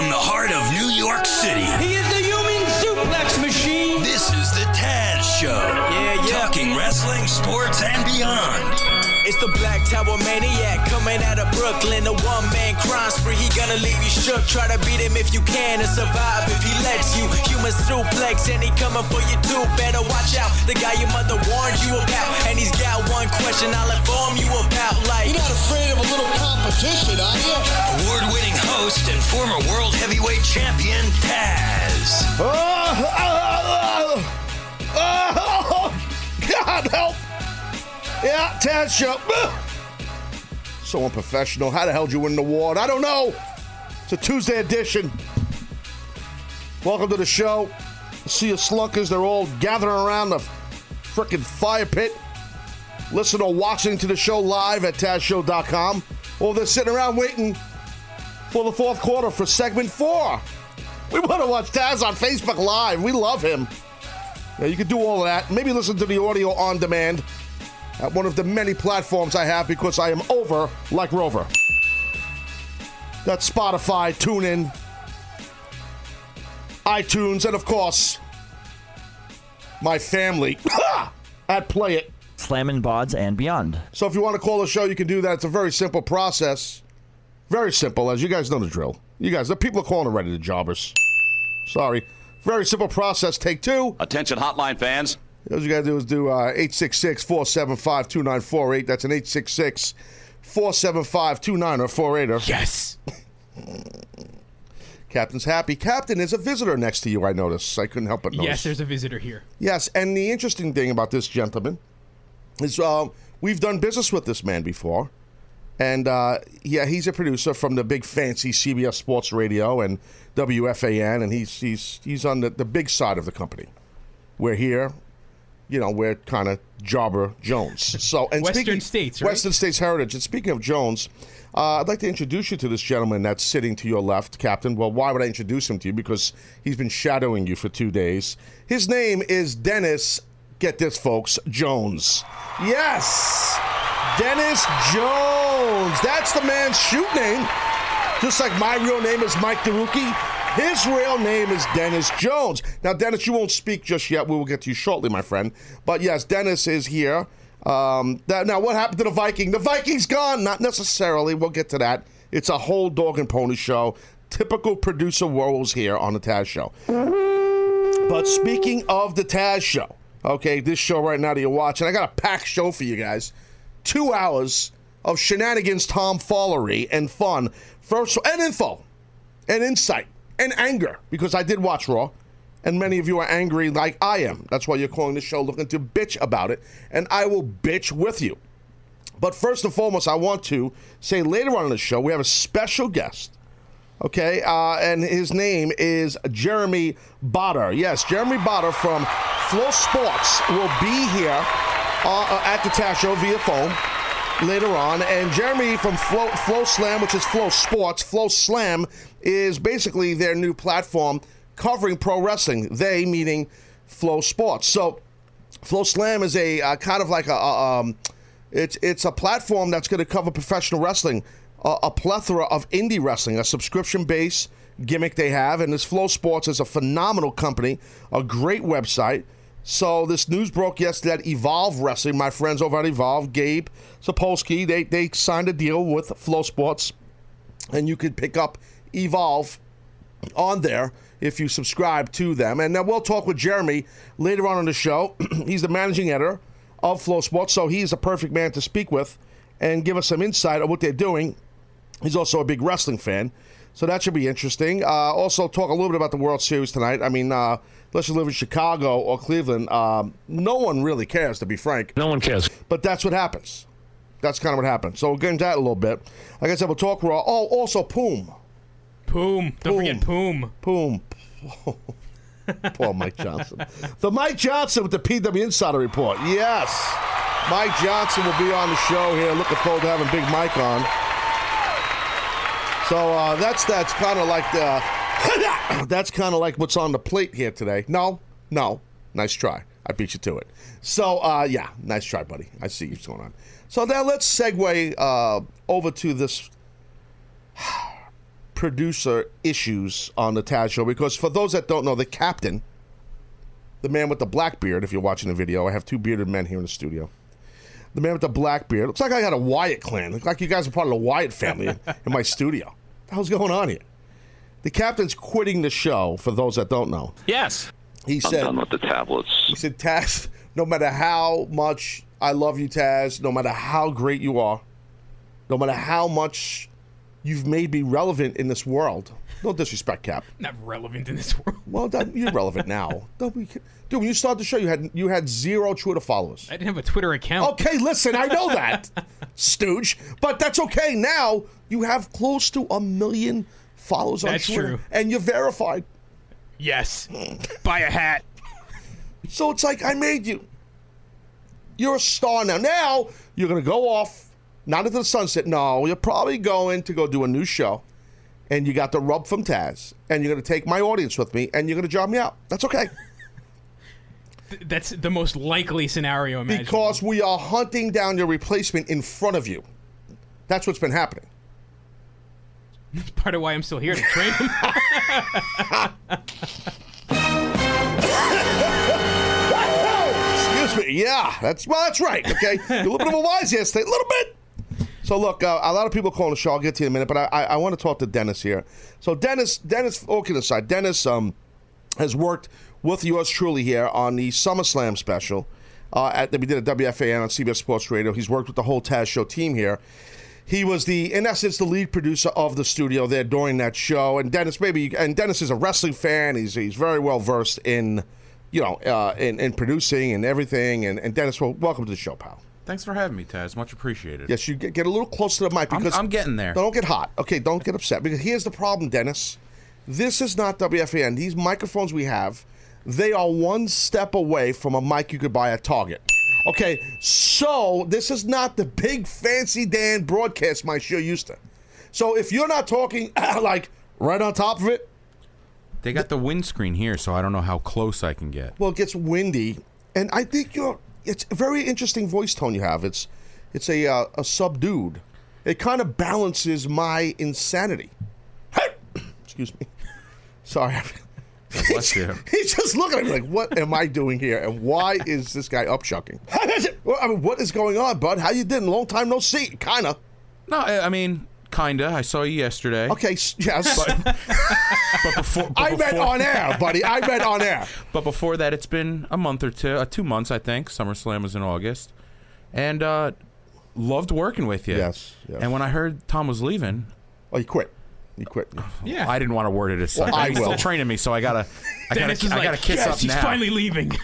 from the heart of New York City. He is the human suplex machine. This is the Taz Show. Yeah, yeah. Talking wrestling, sports, and beyond. It's the Black Tower Maniac coming out of Brooklyn. A one man crime spree. He gonna leave you shook. Try to beat him if you can and survive if he lets you. Human suplex and he coming for you too. Better watch out. The guy your mother warned you about. And he's got one question I'll inform you about. Like, You're not afraid of a little competition, are you? Award winning host and former world heavyweight champion, Taz. Oh, oh, oh, oh, oh God help! Yeah, Taz show. So unprofessional. How the hell did you win an award? I don't know. It's a Tuesday edition. Welcome to the show. See you slunkers. They're all gathering around the frickin' fire pit. Listen or watching to the show live at TazShow.com. Or they're sitting around waiting for the fourth quarter for segment four. We want to watch Taz on Facebook Live. We love him. Yeah, you can do all of that. Maybe listen to the audio on demand at one of the many platforms I have because I am over like Rover. That's Spotify, TuneIn, iTunes, and of course, my family at Play It. Slammin' Bods and beyond. So if you want to call the show, you can do that. It's a very simple process. Very simple, as you guys know the drill. You guys, the people are calling already, the jobbers. Sorry. Very simple process. Take two. Attention hotline fans. All you got to do is do uh, 866 475 2948. That's an 866 475 2948. Yes. Captain's happy. Captain is a visitor next to you, I notice. I couldn't help but notice. Yes, there's a visitor here. Yes, and the interesting thing about this gentleman is uh, we've done business with this man before. And uh, yeah, he's a producer from the big fancy CBS Sports Radio and WFAN, and he's he's he's on the, the big side of the company. We're here, you know, we're kind of Jobber Jones. So and Western speaking- States, right? Western States Heritage. And speaking of Jones, uh, I'd like to introduce you to this gentleman that's sitting to your left, Captain. Well, why would I introduce him to you? Because he's been shadowing you for two days. His name is Dennis. Get this, folks, Jones. Yes, Dennis Jones. That's the man's shoot name. Just like my real name is Mike DeRuki, his real name is Dennis Jones. Now, Dennis, you won't speak just yet. We will get to you shortly, my friend. But yes, Dennis is here. Um, that, now, what happened to the Viking? The Viking's gone. Not necessarily. We'll get to that. It's a whole dog and pony show. Typical producer woes here on the Taz Show. But speaking of the Taz Show, okay, this show right now that you're watching, I got a packed show for you guys. Two hours of shenanigans, tomfoolery, and fun. First, and info, and insight, and anger, because I did watch Raw, and many of you are angry like I am. That's why you're calling the show looking to bitch about it, and I will bitch with you. But first and foremost, I want to say later on in the show, we have a special guest. Okay, uh, and his name is Jeremy Botter. Yes, Jeremy Botter from Flow Sports will be here uh, uh, at the Taz Show via phone later on. And Jeremy from Flow, Flow Slam, which is Flow Sports, Flow Slam is basically their new platform covering pro wrestling. They meaning Flow Sports. So Flow Slam is a uh, kind of like a, a um, it's it's a platform that's going to cover professional wrestling, a, a plethora of indie wrestling, a subscription base gimmick they have, and this Flow Sports is a phenomenal company, a great website. So this news broke yesterday that Evolve Wrestling, my friends over at Evolve, Gabe Sapolsky, they they signed a deal with Flow Sports, and you could pick up Evolve on there if you subscribe to them. And then we'll talk with Jeremy later on in the show. He's the managing editor of Flow Sports, so he's a perfect man to speak with and give us some insight on what they're doing. He's also a big wrestling fan, so that should be interesting. Uh, also, talk a little bit about the World Series tonight. I mean, uh, unless you live in Chicago or Cleveland, um, no one really cares, to be frank. No one cares. But that's what happens. That's kind of what happens. So we'll get into that a little bit. Like I said, we'll talk raw. Oh, also Poom. Poom. Don't forget Poom. Poom. Poor Mike Johnson. The Mike Johnson with the PW Insider Report. Yes. Mike Johnson will be on the show here. Looking forward to having Big Mike on. So uh, that's that's kind of like the that's kind of like what's on the plate here today. No, no, nice try. I beat you to it. So uh, yeah, nice try, buddy. I see what's going on. So now let's segue uh, over to this producer issues on the Taz show because for those that don't know, the captain, the man with the black beard, if you're watching the video, I have two bearded men here in the studio. The man with the black beard looks like I got a Wyatt clan. Looks like you guys are part of the Wyatt family in, my studio. What the hell's going on here? The captain's quitting the show. For those that don't know, Yes. he said. I'm said done with the tablets. he said, Taz, no matter how much I love you, Taz, no matter how great you are, no matter how much you've made me relevant in this world. No disrespect, Cap. Not relevant in this world. Well, that, you're relevant now. Don't be, dude, when you started the show, you had you had zero Twitter followers. I didn't have a Twitter account. Okay, listen, I know that, Stooge, but that's okay. Now you have close to a million followers on That's Twitter, true. and you're verified. Yes. Buy a hat. So it's like I made you. You're a star now. Now you're gonna go off, not into the sunset. No, you're probably going to go do a new show, and you got the rub from Taz, and you're gonna take my audience with me, and you're gonna job me out. That's okay Th- That's the most likely scenario imaginable. because we are hunting down your replacement in front of you. That's what's been happening. Part of why I'm still here to train him. Excuse me. Yeah, that's well, that's right. Okay, a little bit of a wise yesterday, a little bit. So look, uh, a lot of people calling the show. I'll get to you in a minute, but I, I, I want to talk to Dennis here. So Dennis, Dennis, okay, aside, Dennis um, has worked with yours truly here on the SummerSlam special uh, at, that we did at WFAN on CBS Sports Radio. He's worked with the whole Taz Show team here. He was the, in essence, the lead producer of the studio there during that show. And Dennis, maybe, and Dennis is a wrestling fan. He's he's very well versed in, you know, uh, in, in producing and everything. And, and Dennis, well, welcome to the show, pal. Thanks for having me, Taz. Much appreciated. Yes, you get, get a little close to the mic I'm- because I'm getting there. Don't get hot. Okay, don't get upset because here's the problem, Dennis. This is not WFAN. These microphones we have, they are one step away from a mic you could buy at Target. Okay, so this is not the big fancy Dan broadcast mic you're used to. So if you're not talking like right on top of it, They got the windscreen here, so I don't know how close I can get. well, it gets windy, and I think you're. It's a very interesting voice tone you have. It's, it's a uh, a subdued. It kind of balances my insanity. Excuse me. Sorry. Bless you. He's just looking at me like, "What am I doing here? And why is this guy upshucking?" well, I mean, what is going on, bud? How you doing? Long time no see. Kinda. No, I, I mean, kinda. I saw you yesterday. Okay. Yes. But before, but I meant before- on air, buddy. I meant on air. But before that, it's been a month or two, uh, two months, I think. SummerSlam was in August, and uh, loved working with you. Yes, yes. And when I heard Tom was leaving, Oh, you quit. You quit. Yeah. I didn't want to word it as such. Well, I He's will. still training me, so I gotta, I gotta, Dennis is I like, gotta kiss yes, up he's now. finally leaving.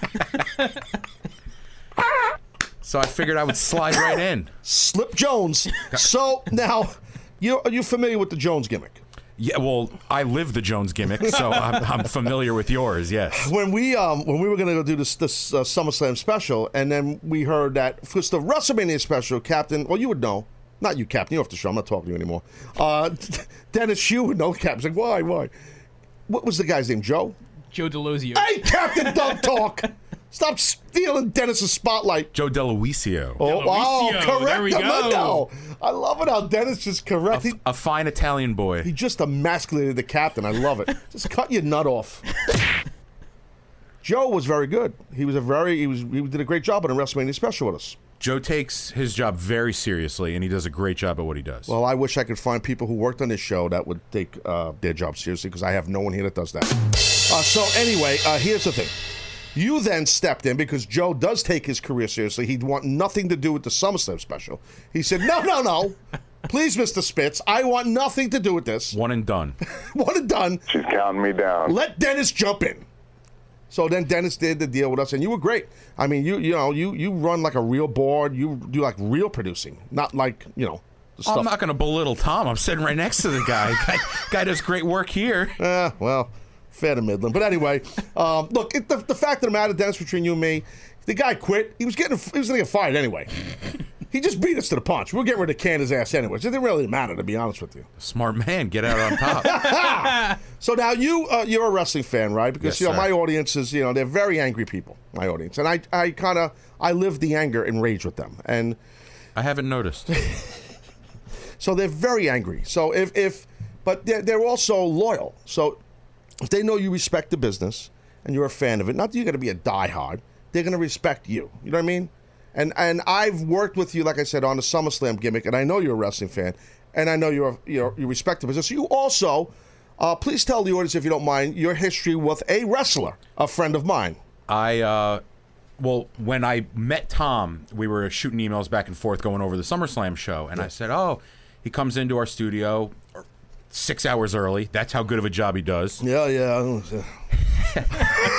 So I figured I would slide right in. Slip Jones. So now, you are you familiar with the Jones gimmick? Yeah, well, I live the Jones gimmick, so I'm, I'm familiar with yours. Yes. when we um when we were gonna go do this this uh, SummerSlam special, and then we heard that because the WrestleMania special, Captain, well you would know, not you, Captain, you're off the show. I'm not talking to you anymore. Uh, Dennis, you no know, Captain's like, why, why? What was the guy's name? Joe. Joe Delozio. Hey, Captain, don't talk. Stop stealing Dennis's spotlight. Joe Deluisio. Oh, wow, Deluisio, correct. there we him. go. No. I love it how Dennis just correct. He, A fine Italian boy. he just emasculated the captain. I love it. Just cut your nut off. Joe was very good. He was a very he was he did a great job on a WrestleMania special with us. Joe takes his job very seriously, and he does a great job at what he does. Well, I wish I could find people who worked on this show that would take uh, their job seriously because I have no one here that does that. Uh, so anyway, uh, here's the thing. You then stepped in because Joe does take his career seriously. He'd want nothing to do with the SummerSlam special. He said, "No, no, no, please, Mr. Spitz, I want nothing to do with this. One and done. One and done. She's counting me down. Let Dennis jump in." So then Dennis did the deal with us, and you were great. I mean, you you know you you run like a real board. You do like real producing, not like you know. The stuff. I'm not going to belittle Tom. I'm sitting right next to the guy. guy. Guy does great work here. Eh, well, fair to Midland. But anyway, um, look, it, the, the fact of the matter, Dennis, between you and me, the guy quit. He was getting, he was going to get fired anyway. he just beat us to the punch. We are getting rid of can his ass anyways. It didn't really matter, to be honest with you. Smart man. Get out on top. So now you, uh, you're a wrestling fan, right? Because Yes, you know sir. my audience is, you know, they're very angry people. My audience, and I, I kind of, I live the anger and rage with them, and I haven't noticed. So they're very angry. So if if but they're, they're also loyal. So if they know you respect the business and you're a fan of it, not that you're going to be a diehard, they're going to respect you. You know what I mean? And and I've worked with you, like I said, on the SummerSlam gimmick, and I know you're a wrestling fan, and I know you're you're you respect the business. You also, uh, please tell the audience if you don't mind your history with a wrestler, a friend of mine. I uh well, when I met Tom, we were shooting emails back and forth going over the SummerSlam show, and I said, "Oh, he comes into our studio six hours early. That's how good of a job he does." Yeah, yeah.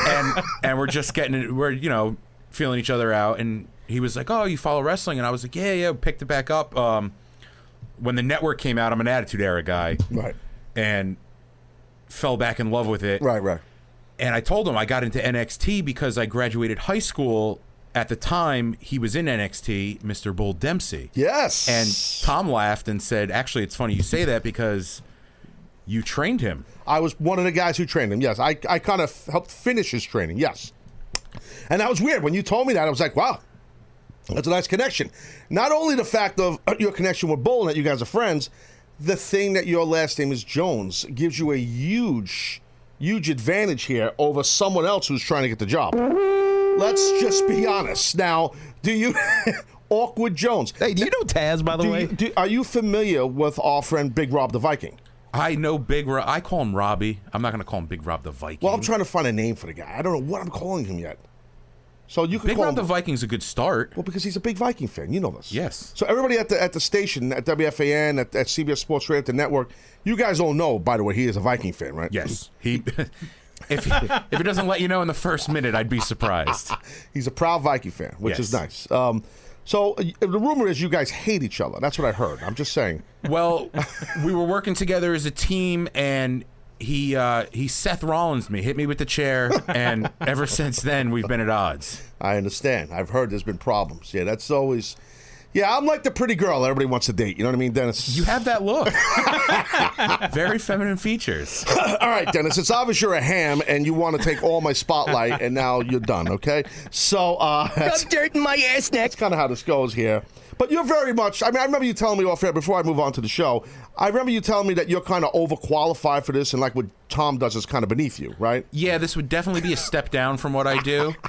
and and we're just getting it. We're you know feeling each other out, and he was like, "Oh, you follow wrestling?" And I was like, "Yeah, yeah." Picked it back up. Um, when the network came out, I'm an Attitude Era guy, Right, and fell back in love with it. right, right. And I told him I got into NXT because I graduated high school. At the time, he was in NXT, Mr. Bull Dempsey. Yes. And Tom laughed and said, "Actually, it's funny you say that because you trained him." I was one of the guys who trained him. Yes, I, I kind of helped finish his training. Yes, and that was weird when you told me that. I was like, wow, that's a nice connection. Not only the fact of your connection with Bull and that you guys are friends, the thing that your last name is Jones gives you a huge, huge advantage here over someone else who's trying to get the job. Let's just be honest. Now, do you? Awkward Jones. Hey, do you know Taz, by the Do way? you, do, are you familiar with our friend Big Rob the Viking? I know Big Rob. I call him Robbie. I'm not going to call him Big Rob the Viking. Well, I'm trying to find a name for the guy. I don't know what I'm calling him yet. So you could Big call Rob him the Viking's a good start. well because he's a big Viking fan. You know this. Yes. So everybody at the at the station at WFAN at, at CBS Sports Radio at the network, you guys all know. By the way, he is a Viking fan, right? Yes, he. if he, if he doesn't let you know in the first minute, I'd be surprised. He's a proud Viking fan, which is nice. Um, so uh, the rumor is you guys hate each other. That's what I heard. I'm just saying. Well, we were working together as a team, and he uh, he Seth Rollins me, hit me with the chair, and ever since then we've been at odds. I understand. I've heard there's been problems. Yeah, that's always. Yeah, I'm like the pretty girl everybody wants to date. You know what I mean, Dennis? You have that look. Very feminine features. all right, Dennis. It's obvious you're a ham and you want to take all my spotlight, and now you're done. Okay, so uh, that's, dirt in my ass next. that's kind of how this goes here. But you're very much. I mean, I remember you telling me off air before I move on to the show. I remember you telling me that you're kind of overqualified for this, and like what Tom does is kind of beneath you, right? Yeah, this would definitely be a step down from what I do.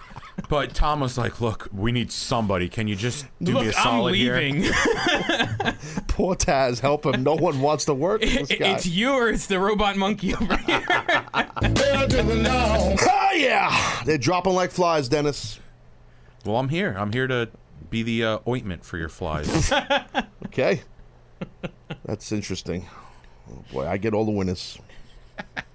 But Tom was like, "Look, we need somebody. Can you just do me a Look, I'm solid here?" Poor Taz, help him. No one wants to work with this guy. it's you or it's the robot monkey over here. oh yeah, they're dropping like flies, Dennis. Well, I'm here. I'm here to be the uh, ointment for your flies. Okay, that's interesting. Oh boy, I get all the winners.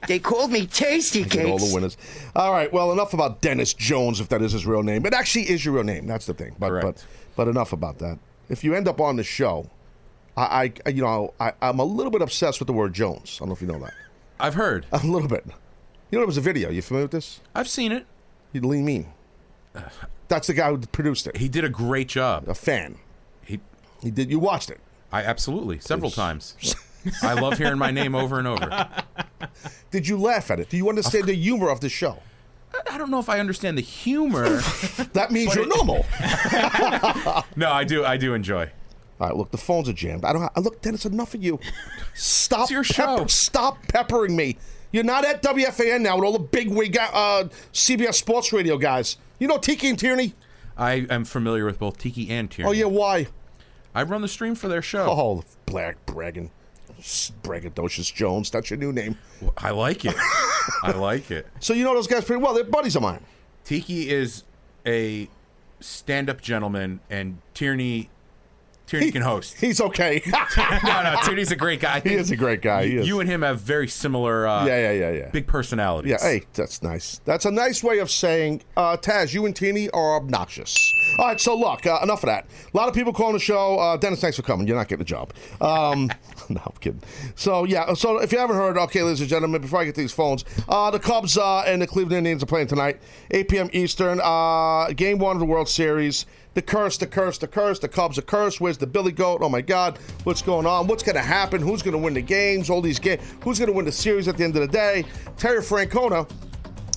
They called me Tasty Get all the winners. All right. Well, enough about Dennis Jones, if that is his real name. It actually is your real name. That's the thing. But but Correct. but enough about that. If you end up on the show, I, I you know I, I'm a little bit obsessed with the word Jones. I don't know if you know that. I've heard. A little bit. You know, it was a video. You familiar with this? I've seen it. You lean mean. That's the guy who produced it. He did a great job. A fan. He, He did. You watched it. I absolutely several times. I love hearing my name over and over. Did you laugh at it? Do you understand the humor of the show? I don't know if I understand the humor. That means you're normal. no, I do. I do enjoy. All right, look, the phones are jammed. I don't. I look, Dennis. Enough of you. Stop. It's your show. Stop peppering me. You're not at WFAN now with all the big wig, uh, CBS Sports Radio guys. You know Tiki and Tierney. I am familiar with both Tiki and Tierney. Oh yeah, why? I run the stream for their show. Oh, black bragging, braggadocious Jones. That's your new name. I like it. I like it. So you know those guys pretty well. They're buddies of mine. Tiki is a stand-up gentleman, and Tierney, Tierney can host. He's okay. no, no, Tierney's a great guy. He is a great guy. He. You and him have very similar, uh, yeah, yeah, yeah, yeah. big personalities. Yeah, hey, that's nice. That's a nice way of saying, uh, Taz, you and Teeny are obnoxious. All right, so look, uh, enough of that. A lot of people calling the show. Uh, Dennis, thanks for coming. You're not getting a job. Um, no, I'm kidding. So, yeah, so if you haven't heard, okay, ladies and gentlemen, before I get these phones, uh, the Cubs uh, and the Cleveland Indians are playing tonight, 8 p.m. Eastern. Uh, game one of the World Series. The curse, the curse, the curse. The Cubs are cursed. Where's the Billy Goat? Oh my God, what's going on? What's going to happen? Who's going to win the games? All these games. Who's going to win the series at the end of the day? Terry Francona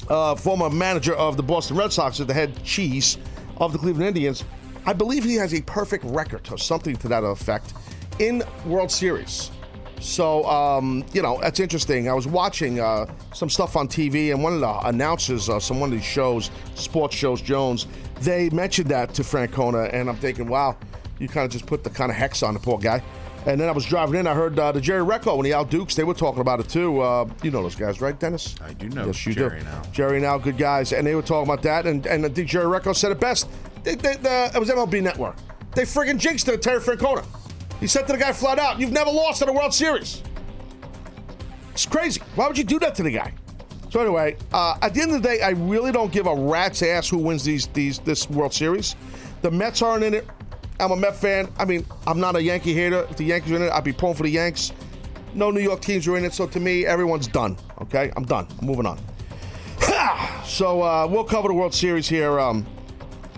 uh, former manager of the Boston Red Sox, is the head cheese of the Cleveland Indians. I believe he has a perfect record or something to that effect in World Series. So, um, you know, that's interesting. I was watching uh, some stuff on TV, and one of the announcers, uh, some one of these shows, sports shows, Jones, they mentioned that to Francona, and I'm thinking, wow, you kind of just put the kind of hex on the poor guy. And then I was driving in, I heard uh, the Jerry Recco and the Al Dukes, they were talking about it too. Uh, you know those guys, right, Dennis? I do know Yes, you Jerry do. now. Jerry now, good guys, and they were talking about that. And and I think Jerry Recco said it best. They, they, the, it was MLB Network. They friggin' jinxed it, Terry Francona. He said to the guy flat out, "You've never lost in a World Series." It's crazy. Why would you do that to the guy? So anyway, uh, at the end of the day, I really don't give a rat's ass who wins these these this World Series. The Mets aren't in it. I'm a Met fan. I mean, I'm not a Yankee hater. If the Yankees are in it, I'd be pulling for the Yanks. No New York teams are in it, so to me, everyone's done. Okay, I'm done. I'm moving on. so uh, we'll cover the World Series here. Um,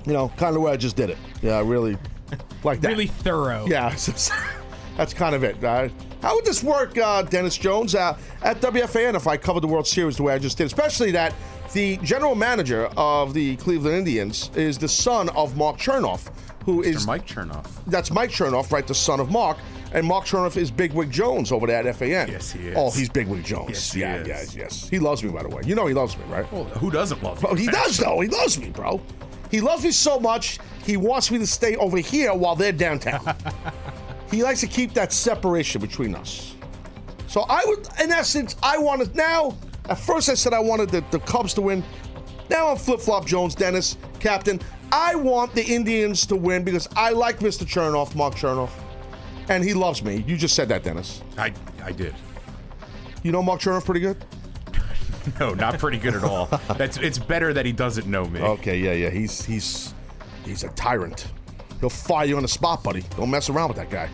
you know, kind of the way I just did it. Yeah, really like that. Really thorough. Yeah, that's kind of it. Uh, how would this work, uh, Dennis Jones, uh, at WFAN if I covered the World Series the way I just did? Especially that the general manager of the Cleveland Indians is the son of Mark Chernoff, who is Mr. Mike Chernoff. That's Mike Chernoff, right? The son of Mark. And Mark Chernoff is Bigwig Jones over there at FAN. Yes, he is. Oh, he's Bigwig Jones. Yes, he yeah, is. yes, yes. He loves me, by the way. You know he loves me, right? Well, who doesn't love Bro, him? he does though. He loves me, bro. He loves me so much. He wants me to stay over here while they're downtown. he likes to keep that separation between us. So I would, in essence, I wanted now. At first, I said I wanted the, the Cubs to win. Now I'm flip flop Jones, Dennis, captain. I want the Indians to win because I like Mr. Chernoff, Mark Chernoff, and he loves me. You just said that, Dennis. I, I did. You know Mark Chernoff pretty good. No, not pretty good at all. That's it's better that he doesn't know me. Okay, yeah, yeah. He's he's he's a tyrant. He'll fire you on the spot, buddy. Don't mess around with that guy.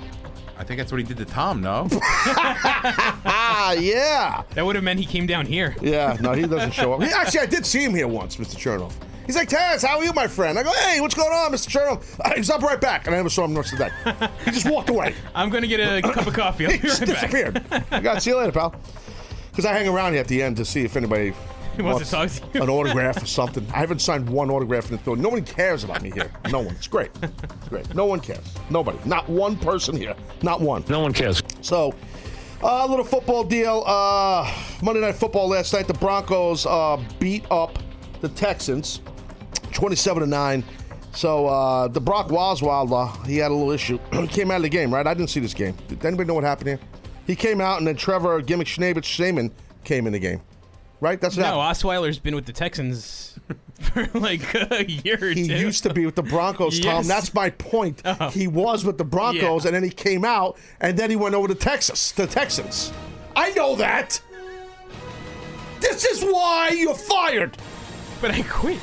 I think that's what he did to Tom. No, Ah, yeah, That would have meant he came down here. yeah. No, he doesn't show up. He, actually, I did see him here once, Mr. Chernoff. He's like, Taz, how are you, my friend? I go, hey, what's going on, Mr. Chernoff? Uh, he's up right back, and I never saw him the rest of the day. He just walked away. I'm gonna get a cup of coffee. I'll He be just right back. disappeared. I got to see you later, pal. Because I hang around here at the end to see if anybody He wants to talk to you. an autograph or something. I haven't signed one autograph in the store. Nobody cares about me here. No one. It's great. It's great. No one cares. Nobody. Not one person here. Not one. No one cares. So, a little football deal. Uh, Monday Night Football last night. The Broncos uh, beat up the Texans, twenty-seven to nine. So uh, the Brock Osweiler, he had a little issue. he came out of the game, right? I didn't see this game. Did anybody know what happened here? He came out, and then Trevor Gimmick Schnabich Shaman came in the game, right? That's what No, happened. Osweiler's been with the Texans for like a year or He two. used to be with the Broncos, Tom. Yes. That's my point. Oh. He was with the Broncos, Yeah. and then he came out, and then he went over to Texas, the Texans. I know that. This is why you're fired. but I quit.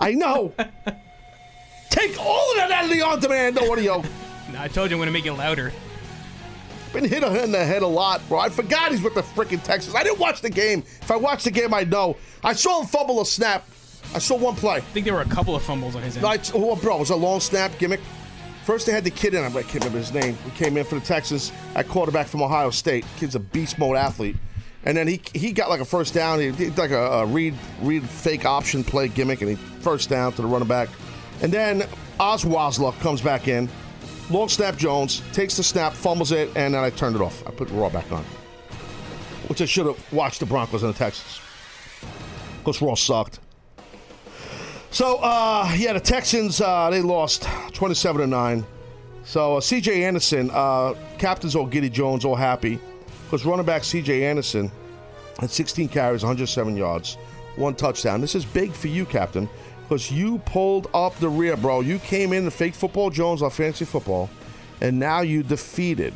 I know. Take all of that out of the on-demand audio. I told you I'm gonna make it louder. Been hit in the head a lot, bro. I forgot he's with the freaking Texans. I didn't watch the game. If I watched the game, I'd know. I saw him fumble a snap. I saw one play. I think there were a couple of fumbles on his end. No, it's- oh, bro, it was a long snap gimmick. First, they had the kid in. I can't remember his name. He came in for the Texans. I quarterback from Ohio State. Kid's a beast mode athlete. And then he he got like a first down. He did like a, a read read fake option play gimmick, and he first down to the running back. And then Osweiler comes back in. Long snap Jones takes the snap, fumbles it, and then I turned it off. I put Raw back on, which I should have watched the Broncos and the Texans. Because Raw sucked. So, uh, yeah, the Texans, uh, they lost 27 to 9. So, uh, CJ Anderson, uh, captain's all giddy Jones, all happy. Because running back CJ Anderson had 16 carries, 107 yards, one touchdown. This is big for you, Captain, because you pulled up the rear, bro. You came in the fake football Jones on fantasy football, and now you defeated,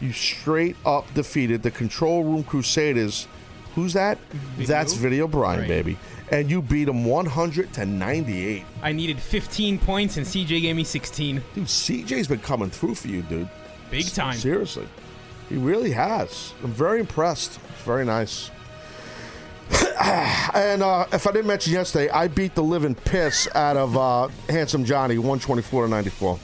you straight up defeated the Control Room Crusaders. Who's that? That's Video Brian, Right. baby. And you beat him 100 to 98. I needed 15 points and CJ gave me 16. Dude, CJ's been coming through for you, dude. Big time. Seriously. He really has. I'm very impressed. It's very nice. and uh, if I didn't mention yesterday, I beat the living piss out of uh, Handsome Johnny, 124 to 94.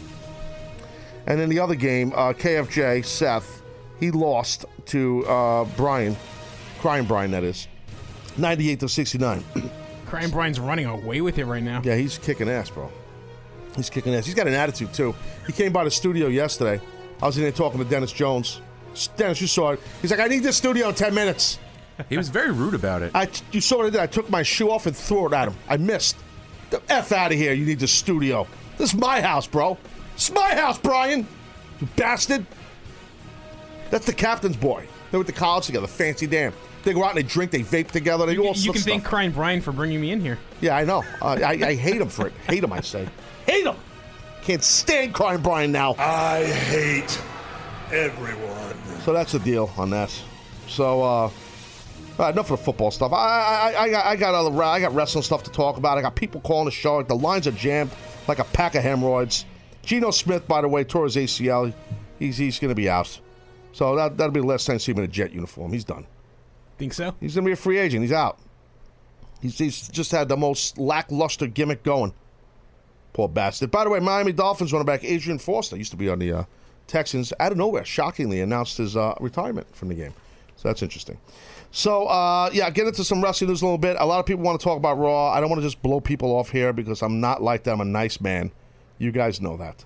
And in the other game, uh, KFJ, Seth, he lost to uh, Brian, Crying Brian, that is, 98 to 69. Crying Brian's running away with it right now. Yeah, he's kicking ass, bro. He's kicking ass. He's got an attitude too. He came by the studio yesterday. I was in there talking to Dennis Jones. Dennis, you saw it. He's like, I need this studio in 10 minutes. He was very rude about it. I, you saw what I did. I took my shoe off and threw it at him. I missed. The F out of here. You need the studio. This is my house, bro. It's my house, Brian. You bastard. That's the captain's boy. They went to college together. Fancy damn. They go out and they drink, they vape together. They do all You can of thank. Crying Brian for bringing me in here. Yeah, I know. Uh, I, I hate him for it. Hate him, I say. Hate him. Can't stand crying Brian now. I hate everyone. So that's the deal on that. So uh, all right, enough of the football stuff. I I, I, I got I got other I got wrestling stuff to talk about. I got people calling the show. The lines are jammed like a pack of hemorrhoids. Geno Smith, by the way, tore his ACL. He's he's going to be out. So that that'll be the last time you see him in a jet uniform. He's done. Think so? He's going to be a free agent. He's out. He's, he's just had the most lackluster gimmick going. Poor bastard. By the way, Miami Dolphins running back Arian Foster used to be on the uh, Texans. Out of nowhere, shockingly announced his uh, retirement from the game. So that's interesting. So uh, yeah, get into some wrestling news a little bit. A lot of people want to talk about Raw. I don't want to just blow people off here because I'm not like that. I'm a nice man. You guys know that.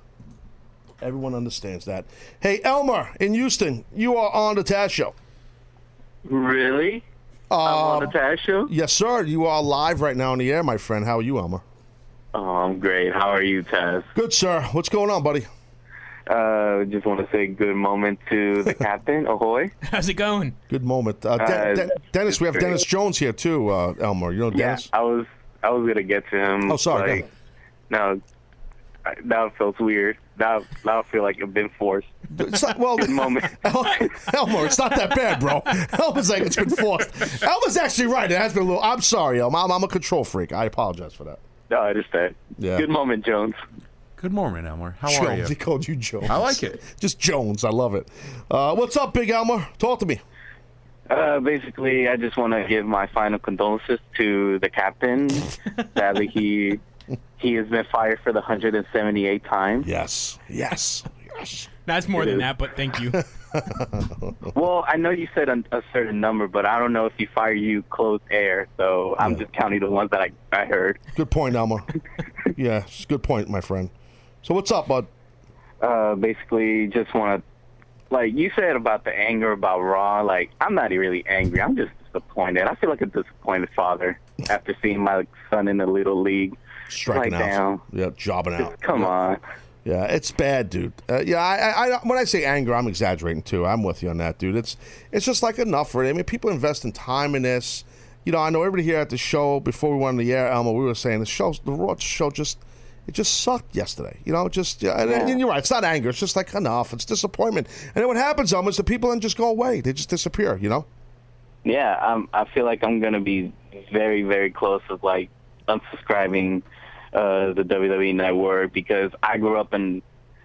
Everyone understands that. Hey, Elmer in Houston, you are on the Taz Show. Really? Uh, I'm on the Taz show? Yes, sir. You are live right now on the air, my friend. How are you, Elmer? Oh, I'm great. How are you, Taz? Good, sir. What's going on, buddy? Uh, just want to say good moment to the captain. Ahoy. How's it going? Good moment. Uh, De- Uh, De- Dennis, we have great. Dennis Jones here too, uh, Elmer. You know Yeah, I was I was gonna get to him. Oh, sorry, go Like, no, that feels weird. That that feel like I've been forced. It's not, well, Good moment. Elmer, it's not that bad, bro. Elmer's like, it's been forced. Elmer's actually right. It has been a little. I'm sorry, Elmer. I'm, I'm a control freak. I apologize for that. No, I understand. Yeah. Good moment, Jones. Good morning, Elmer. How Jones. are you? He called you Jones. I like it. Just Jones. I love it. Uh, what's up, Big Elmer? Talk to me. Uh, basically, I just want to give my final condolences to the captain. Sadly, he he has been fired for the 178th time. Yes. Yes. Yes. That's more It than is. that, but thank you. Well, I know you said a, a certain number, but I don't know if he fired you close air, so I'm just counting the ones that I, I heard. Good point, Elmer. yeah, good point, my friend. So what's up, bud? Uh, basically, just want to, like you said about the anger about Raw, like, I'm not really angry. I'm just disappointed. I feel like a disappointed father after seeing my son in the Little League. Striking like, out. down. Yeah, jobbing out. Come Yeah. on. Yeah, it's bad, dude. Uh, yeah, I, I, I, when I say anger, I'm exaggerating too. I'm with you on that, dude. It's, it's just like enough for it. I mean, people invest in time in this. You know, I know everybody here at the show before we went on the air, Elmo. We were saying the show, the Raw show, just it just sucked yesterday. You know, just yeah, and, and you're right. It's not anger. It's just like enough. It's disappointment. And then what happens, Elmo, is the people then just go away. They just disappear. You know. Yeah, I'm, I feel like I'm going to be very, very close with, like, unsubscribing uh, the WWE Network because I grew up in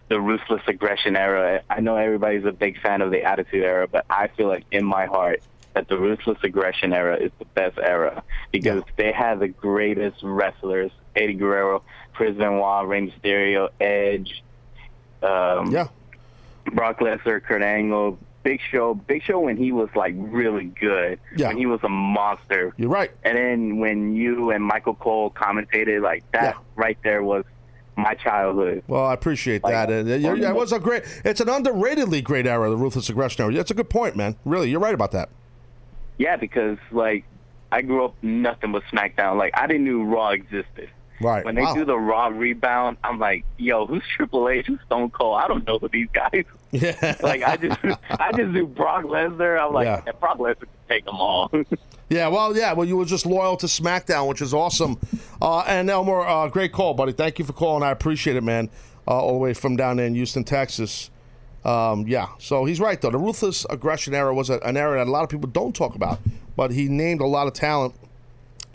the ruthless aggression era. I know everybody's a big fan of the Attitude Era, but I feel like in my heart that the ruthless aggression era is the best era because they had the greatest wrestlers: Eddie Guerrero, Chris Benoit, Rey Mysterio, Edge. Um, yeah. Brock Lesnar, Kurt Angle, Big Show. Big Show when he was like really good. Yeah. When he was a monster. You're right. And then when you and Michael Cole commentated, like that right there was my childhood. Well, I appreciate Like, that. And, uh, yeah, yeah, it was a great. It's an underratedly great era, the ruthless aggression era. That's a good point, man. Really, you're right about that. Yeah, because like I grew up nothing but SmackDown. Like I didn't knew Raw existed. Right. When they Wow. do the Raw rebound, I'm like, yo, who's Triple H? Who's Stone Cold? I don't know who these guys. Yeah. like I just, I just knew Brock Lesnar. I'm like, Yeah. Brock Lesnar can take them all. Yeah, well, yeah, well, you were just loyal to SmackDown, which is awesome. Uh, and Elmore, uh, great call, buddy. Thank you for calling. I appreciate it, man. Uh, all the way from down there in Houston, Texas. Um, yeah, so he's right though. The ruthless aggression era was a, an era that a lot of people don't talk about, but he named a lot of talent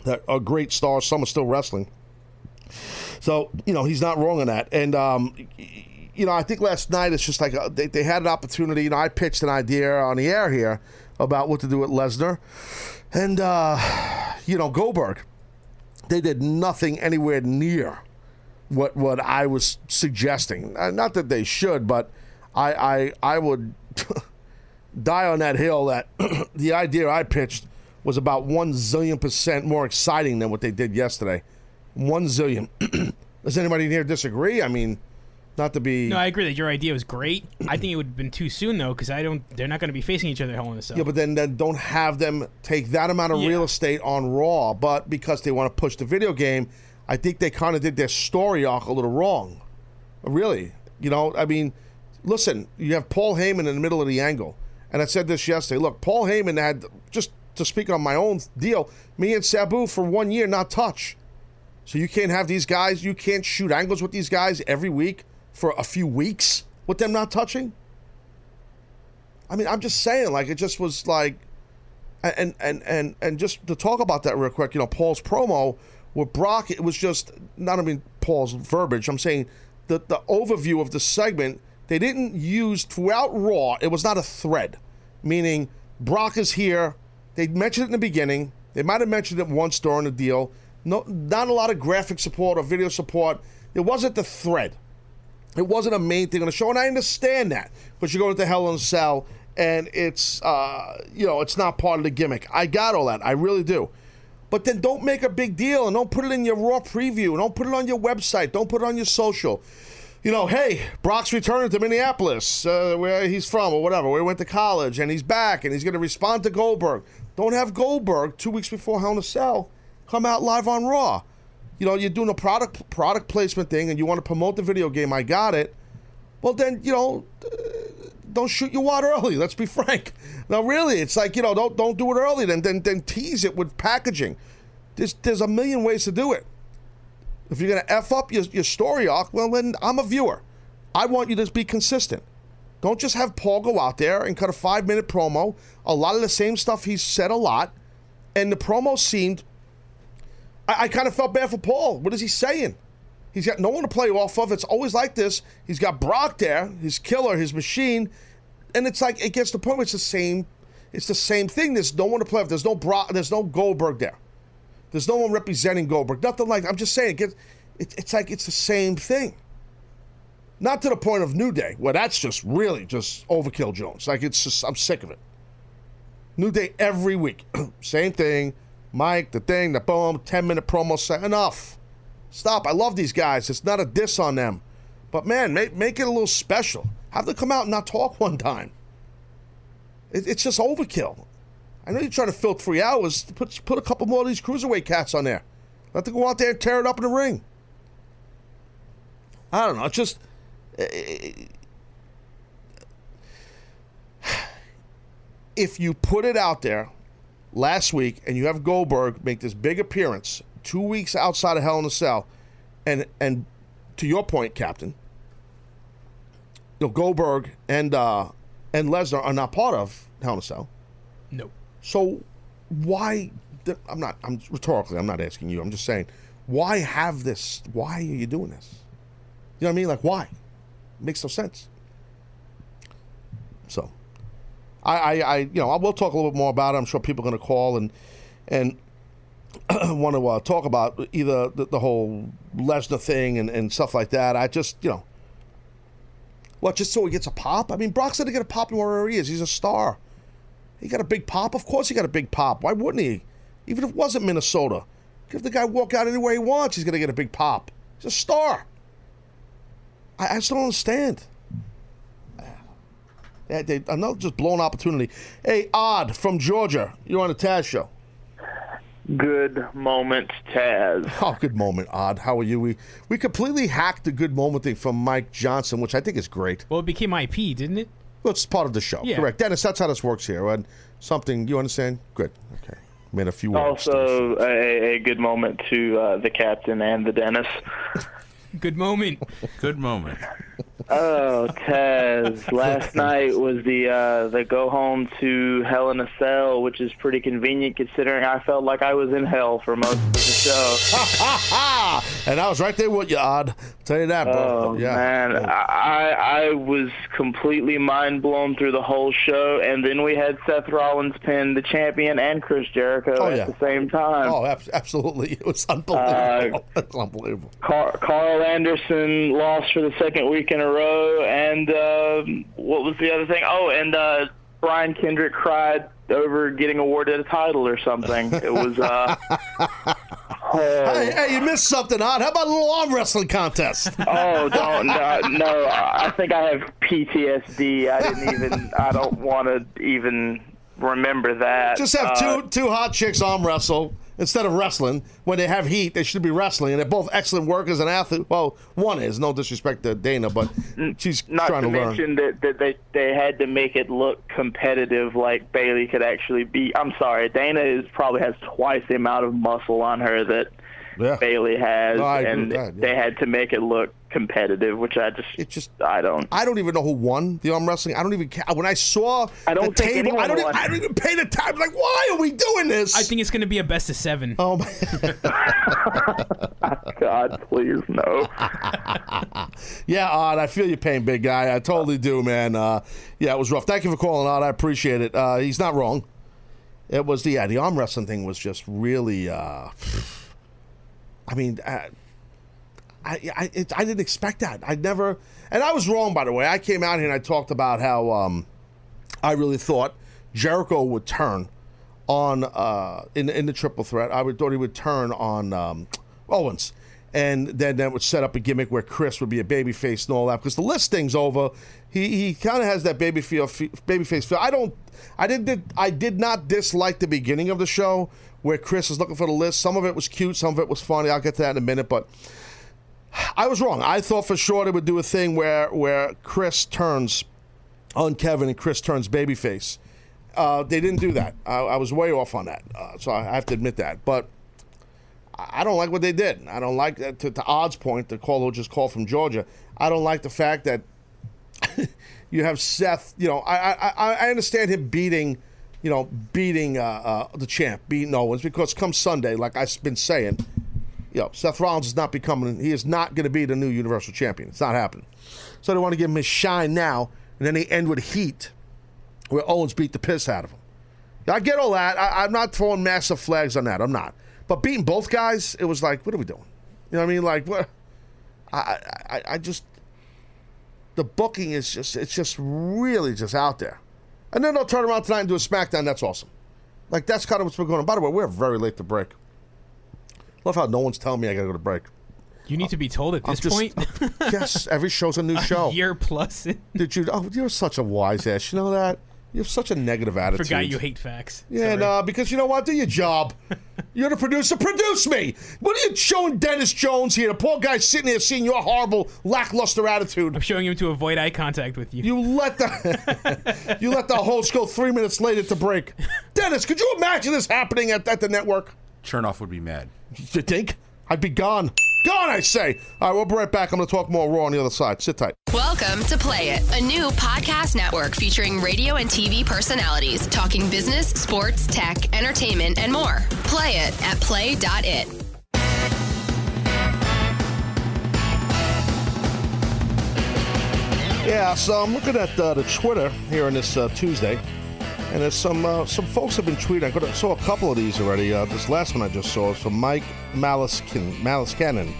that are great stars. Some are still wrestling. So you know he's not wrong on that. And um, you know I think last night it's just like uh, they, they had an opportunity. You know I pitched an idea on the air here about what to do with Lesnar, and uh, you know Goldberg. They did nothing anywhere near what what I was suggesting. Uh, Not that they should, but I I I would die on that hill that the idea I pitched was about one zillion percent more exciting than what they did yesterday. One zillion. Does anybody in here disagree? I mean, Not to be. No, I agree that your idea was great. I think it would have been too soon though, because I don't. They're not going to be facing each other Hell in a Cell. Yeah, but then, then don't have them take that amount of Yeah. real estate on Raw. But because they want to push the video game, I think they kind of did their story arc a little wrong. Really, you know, I mean, listen, you have Paul Heyman in the middle of the angle, and I said this yesterday. Look, Paul Heyman had just to speak on my own deal. Me and Sabu for one year not touch. So you can't have these guys. You can't shoot angles with these guys every week for a few weeks with them not touching. I mean, I'm just saying, like it just was like, and and and and just to talk about that real quick, you know, Paul's promo with Brock, it was just not I mean Paul's verbiage. I'm saying the the overview of the segment they didn't use throughout Raw. It was not a thread, meaning Brock is here. They mentioned it in the beginning. They might have mentioned it once during the deal. No, not a lot of graphic support or video support. It wasn't the thread. It wasn't a main thing on the show, and I understand that. But you're going to Hell in a Cell, and it's uh, you know it's not part of the gimmick. I got all that, I really do. But then don't make a big deal and don't put it in your Raw preview. Don't put it on your website. Don't put it on your social. You know, hey, Brock's returning to Minneapolis, uh, where he's from or whatever, where he went to college, and he's back, and he's going to respond to Goldberg. Don't have Goldberg two weeks before Hell in a Cell come out live on Raw you know, you're doing a product product placement thing and you want to promote the video game, I got it. Well, then, you know, uh, don't shoot your wad early. Let's be frank. No, really, it's like you know, don't don't do it early. Then then then tease it with packaging. There's there's a million ways to do it. If you're gonna f up your your story arc, well, then I'm a viewer. I want you to be consistent. Don't just have Paul go out there and cut a five minute promo. A lot of the same stuff he's said a lot, and the promo seemed I, I kind of felt bad for Paul. What is he saying? He's got no one to play off of. It's always like this. He's got Brock there, his killer, his machine, and it's like it gets to the point where it's the same. It's the same thing. There's no one to play with. There's no Brock. There's no Goldberg there. There's no one representing Goldberg. Nothing like. I'm just saying. It gets, it, it's like it's the same thing. Not to the point of New Day, where that's just really just overkill, Jones. Like it's just I'm sick of it. New Day every week, same thing. Mike, the thing, the boom, 10 minute promo. set. enough. Stop. I love these guys. It's not a diss on them. But man, make, make it a little special. Have them come out and not talk one time. It, it's just overkill. I know you're trying to fill three hours. Put, put a couple more of these cruiserweight cats on there. Let them go out there and tear it up in the ring. I don't know. It's just. If you put it out there last week and you have Goldberg make this big appearance two weeks outside of Hell in a Cell, and and to your point, Captain, you know, Goldberg and uh, and Lesnar are not part of Hell in a Cell. No. So why? I'm not. I'm rhetorically. I'm not asking you. I'm just saying, why have this? Why are you doing this? You know what I mean? Like why? makes no sense. So, I, I, I, you know, I will talk a little bit more about it. I'm sure people are going to call and and want to uh, talk about either the, the whole Lesnar thing and, and stuff like that. I just, you know, what, just so he gets a pop? I mean, Brock's going to get a pop wherever he is. He's a star. He got a big pop? Of course he got a big pop. Why wouldn't he? Even if it wasn't Minnesota. Give the guy walk out anywhere he wants, he's going to get a big pop. He's a star. I, I just don't understand. They, they, another just blown opportunity. Hey, Odd from Georgia. You're on the Taz show. Good moment, Taz. Oh, good moment, Odd. How are you? We we completely hacked the good moment thing from Mike Johnson, which I think is great. Well, it became IP, didn't it? Well, it's part of the show. Yeah. Correct. Dennis, that's how this works here. And something you understand? Good. Okay. Made a few words. Also, a, a good moment to uh, the captain and the dentist. Good moment. Good moment. Oh, Taz! Last night was the uh, the go home to Hell in a Cell, which is pretty convenient considering I felt like I was in hell for most of the show. and I was right there with you, Odd. Tell you that, bro. Oh yeah. man, I I was completely mind blown through the whole show, and then we had Seth Rollins pin the champion and Chris Jericho Oh, at yeah. the same time. Oh, ab- absolutely. It was unbelievable. it's unbelievable. Car- Karl Anderson lost for the second week in a row, and um what was the other thing? Oh, and uh, Brian Kendrick cried over getting awarded a title or something. It was uh, Hey, hey, you missed something, Odd. How about a little arm wrestling contest? Oh, don't no, no. I think I have PTSD. I didn't even. I don't want to even remember that. Just have Uh, two two hot chicks arm wrestle instead of wrestling. When they have heat, they should be wrestling, and they're both excellent workers and athletes. Well, one is no disrespect to Dana, but she's Not trying to to, learn. mention that, that they they had to make it look competitive, like Bayley could actually beat. I'm sorry, Dana is probably has twice the amount of muscle on her that Yeah. Bayley has, No, and that, yeah. they had to make it look competitive, which I just it just I don't. I don't even know who won the arm wrestling. I don't even care. When I saw I don't the think table, I don't, even. I don't even pay the time. Like, why are we doing this? I think it's going to be a best of seven. Oh my! God, please no. yeah, Odd, I feel your pain, big guy. I totally do, man. Uh, yeah, it was rough. Thank you for calling, Odd. I appreciate it. Uh, he's not wrong. It was the yeah, the arm wrestling thing was just really. Uh, I mean, uh, I I, it, I didn't expect that. I never, and I was wrong by the way. I came out here and I talked about how um, I really thought Jericho would turn on uh, in in the triple threat. I would thought he would turn on um, Owens, and then that would set up a gimmick where Chris would be a babyface and all that. Because the list thing's over. He he kind of has that baby feel, babyface feel. I don't. I did I did not dislike the beginning of the show where Chris is looking for the list. Some of it was cute, some of it was funny. I'll get to that in a minute, but. I was wrong. I thought for sure they would do a thing where where Chris turns on Kevin and Chris turns babyface. Uh, they didn't do that. I, I was way off on that, uh, so I have to admit that. But I don't like what they did. I don't like that. To, to Odd's point, the call just called from Georgia. I don't like the fact that you have Seth. You know, I I, I- I understand him beating, you know, beating uh, uh, the champ, beating Owens because come Sunday, like I've been saying, you know, Seth Rollins is not becoming. He is not going to be the new Universal Champion. It's not happening. So they want to give him his shine now, and then they end with heat, where Owens beat the piss out of him. I get all that. I, I'm not throwing massive flags on that. I'm not. But beating both guys, it was like, what are we doing? You know what I mean? Like, what? I, I, I just the booking is just it's just really just out there. And then they'll turn around tonight and do a SmackDown. That's awesome. Like that's kind of what's been going on. By the way, we're very late to break. Love how no one's telling me I gotta go to break. You need to be told at I'm this just- point. yes, every show's a new show. A year plus. in. Did you? Oh, you're such a wise ass. You know that? You have such a negative attitude. Forgot you hate facts. Yeah, Sorry. no, because you know what? Do your job. You're the producer. Produce me. What are you showing Dennis Jones here? The poor guy sitting here seeing your horrible, lackluster attitude. I'm showing him to avoid eye contact with you. You let the you let the host go three minutes later to break. Dennis, could you imagine this happening at, at the network? Chernoff would be mad. You think? I'd be gone. Gone, I say. All right, we'll be right back. I'm going to talk more Raw on the other side. Sit tight. Welcome to Play It, a new podcast network featuring radio and TV personalities talking business, sports, tech, entertainment, and more. Play it at play.it. Yeah, so I'm looking at uh, the Twitter here on this uh, Tuesday, and there's some uh, some folks have been tweeting. I I saw a couple of these already. Uh, this last one I just saw is from Mike Maliskin, Maliskanen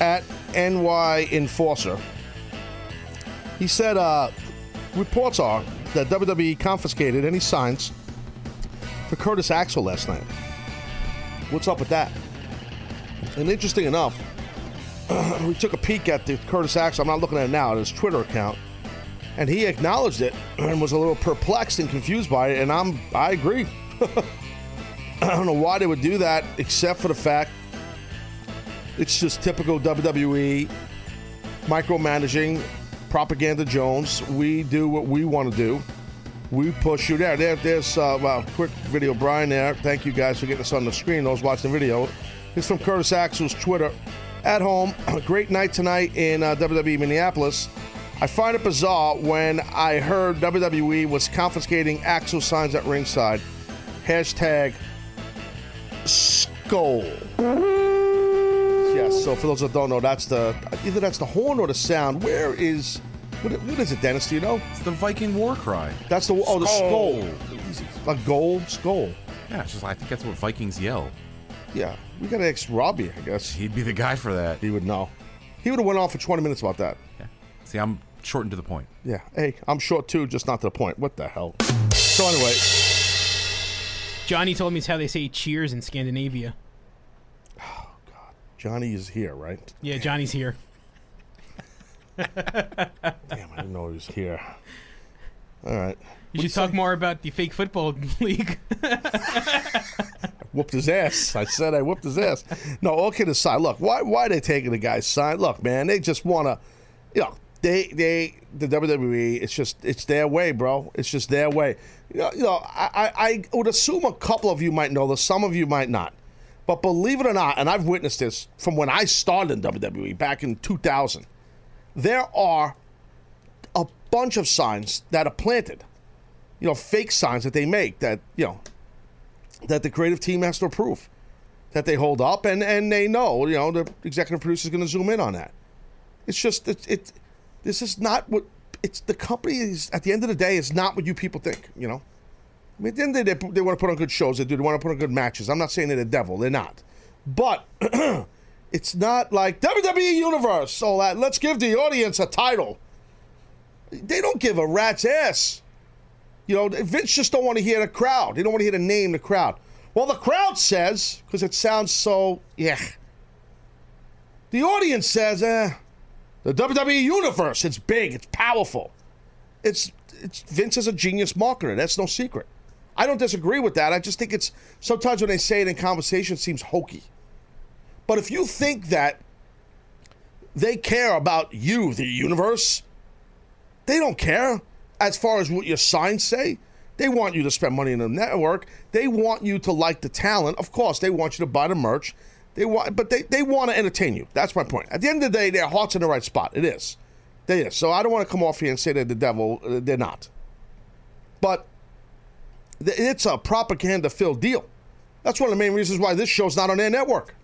at NY Enforcer. He said uh, reports are that WWE confiscated any signs for Curtis Axel last night. What's up with that? And interesting enough, we took a peek at the Curtis Axel. I'm not looking at it now, at his Twitter account, and he acknowledged it and was a little perplexed and confused by it. And I'm, I agree. I don't know why they would do that, except for the fact it's just typical WWE micromanaging, propaganda Jones. We do what we want to do. We push you there. there there's uh, well, quick video, Brian. There. Thank you guys for getting us on the screen. Those watching the video. It's from Curtis Axel's Twitter. At home, a great night tonight in uh, WWE Minneapolis. I find it bizarre when I heard WWE was confiscating Axel signs at ringside. Hashtag Skol. Yes. So for those that don't know, that's the either that's the horn or the sound. Where is what, what is it, Dennis? Do you know? It's the Viking war cry. That's the oh the Skol. Skol. A goal skull. Yeah, it's just I think that's what Vikings yell. Yeah, we got to ask Robbie. I guess He'd be the guy for that. he would know. He would have went on for 20 minutes about that. Yeah. See, I'm short and to the point. Yeah. Hey, I'm short too, just not to the point. What the hell? So anyway, Johnny told me it's how they say cheers in Scandinavia. Oh god, Johnny is here, right? Yeah, Johnny's here. Damn, I didn't know he was here. All right. You should talk more about the fake football league. whooped his ass. I said I whooped his ass. No, all kidding aside, look, why why are they taking the guy's sign? Look, man, they just want to, you know, they they the WWE. It's just it's their way, bro. It's just their way. You know, you know I, I I would assume a couple of you might know this, some of you might not. But believe it or not, and I've witnessed this from when I started in WWE back in 2000, there are a bunch of signs that are planted. You know, fake signs that they make that, you know, that the creative team has to approve, that they hold up, and, and they know, you know, the executive producer is going to zoom in on that. It's just, it, it, this is not what, it's the company is, at the end of the day, is not what you people think, you know? I mean, at the end of the day, they, they want to put on good shows. They do. They want to put on good matches. I'm not saying they're the devil. They're not. But it's not like WWE Universe. So that let's give the audience a title. They don't give a rat's ass. You know, Vince just don't want to hear the crowd. They don't want to hear the name the crowd. Well, the crowd says because it sounds so yeah. The audience says, eh, the WWE Universe. It's big. It's powerful. It's it's Vince is a genius marketer. That's no secret. I don't disagree with that. I just think it's sometimes when they say it in conversation, it seems hokey. But if you think that they care about you, the universe, they don't care as far as what your signs say. They want you to spend money in the network. They want you to like the talent. Of course, they want you to buy the merch. They want, but they, they want to entertain you. That's my point. At the end of the day, their heart's in the right spot. It is. They is. So I don't want to come off here and say they're the devil. Uh, They're not. But it's a propaganda-filled deal. That's one of the main reasons why this show's not on their network.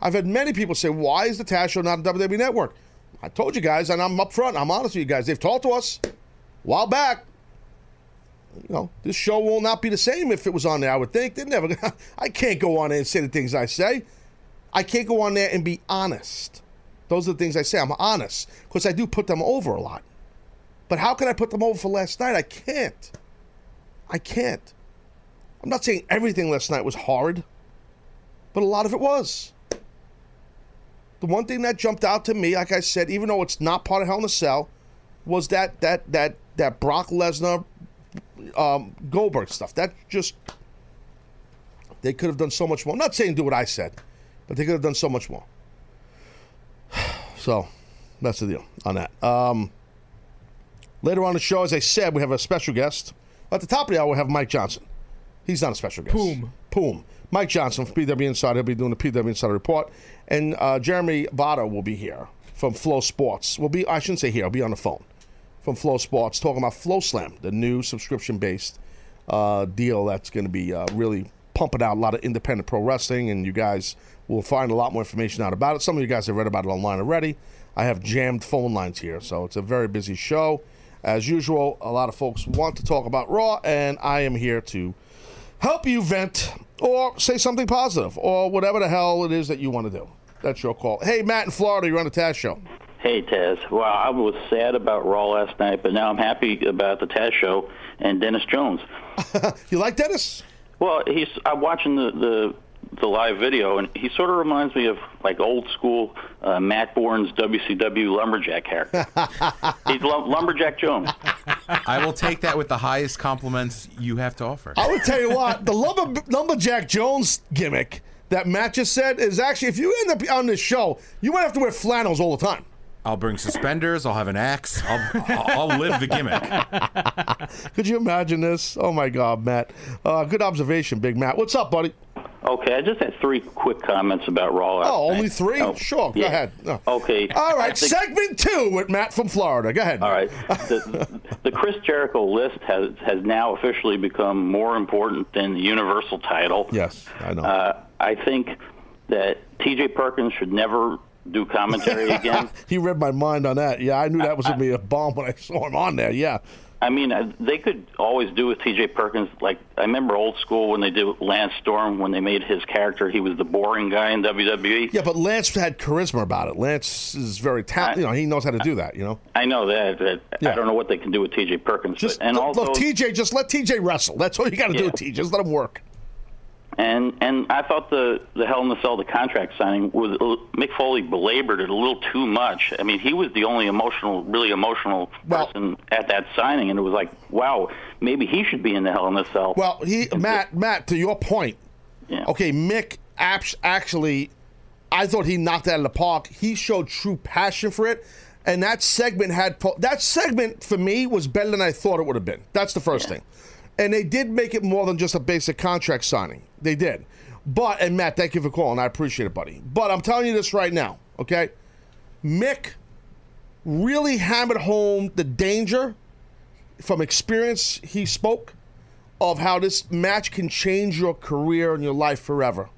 I've had many people say, "Why is the Taz show not on WWE Network?" I told you guys, and I'm up front. I'm honest with you guys. They've talked to us a while back. You know, this show will not be the same if it was on there. I would think they're never. Gonna, I can't go on there and say the things I say. I can't go on there and be honest. Those are the things I say. I'm honest because I do put them over a lot. But how can I put them over for last night? I can't. I can't. I'm not saying everything last night was hard, but a lot of it was. The one thing that jumped out to me, like I said, even though it's not part of Hell in a Cell, was that that that that Brock Lesnar um, Goldberg stuff. That just they could have done so much more. I'm not saying do what I said, but they could have done so much more. So that's the deal on that. Um, later on the show, as I said, we have a special guest. At the top of the hour, we have Mike Johnson. He's not a special guest. Poom. Poom. Mike Johnson from PW Insider. He'll be doing the PW Insider report. And uh, Jeremy Botter will be here from FloSports. Will be, I shouldn't say here, I'll be on the phone from FloSports talking about FloSlam, the new subscription based uh, deal that's going to be uh, really pumping out a lot of independent pro wrestling. And you guys will find a lot more information out about it. Some of you guys have read about it online already. I have jammed phone lines here, so it's a very busy show. As usual, a lot of folks want to talk about Raw, and I am here to help you vent or say something positive or whatever the hell it is that you want to do. That's your call. Hey, Matt in Florida, you're on the Taz Show. Hey, Taz. Well, I was sad about Raw last night, but now I'm happy about the Taz show and Dennis Jones. you like Dennis? Well, he's. I'm watching the the, the live video, and he sort of reminds me of like old school uh, Matt Borne's WCW lumberjack character. he's Lum- lumberjack Jones. I will take that with the highest compliments you have to offer. I would tell you what, the lumber, Lumberjack Jones gimmick that Matt just said is actually, if you end up on this show, you might have to wear flannels all the time. I'll bring suspenders. I'll have an axe. I'll, I'll, I'll live the gimmick. Could you imagine this? Oh my God, Matt. Uh, good observation, Big Matt. What's up, buddy? Okay, I just had three quick comments about Raw. last Oh, only three? Oh, Sure, go ahead. No. Okay. All right, think- segment two with Matt from Florida. Go ahead. All right. The, the Chris Jericho list has has now officially become more important than the Universal title. Yes, I know. Uh, I think that T.J. Perkins should never do commentary again. he read my mind on that. Yeah, I knew that was going to be a bomb when I saw him on there. Yeah. I mean, uh, they could always do with T.J. Perkins. Like I remember old school when they did Lance Storm when they made his character. He was the boring guy in. WWE. Yeah, but Lance had charisma about it. Lance is very talented. You know, he knows how to do that. You know. I know that. that Yeah. I don't know what they can do with T.J. Perkins. Just but, and look, also, look, TJ, just let TJ wrestle. That's all you got to do Yeah. with TJ. Just let him work. And and I thought the the Hell in the Cell, the contract signing, was uh, Mick Foley belabored it a little too much. I mean, he was the only emotional, really emotional person at that signing, and it was like, wow, maybe he should be in the Hell in the Cell. Well, he Matt Matt to your point. Okay, Mick actually, I thought he knocked that out of the park. He showed true passion for it, and that segment had that segment for me was better than I thought it would have been. That's the first thing, and they did make it more than just a basic contract signing. They did, but and Matt, thank you for calling. I appreciate it, buddy. But I'm telling you this right now, okay? Mick really hammered home the danger from experience. He spoke of how this match can change your career and your life forever.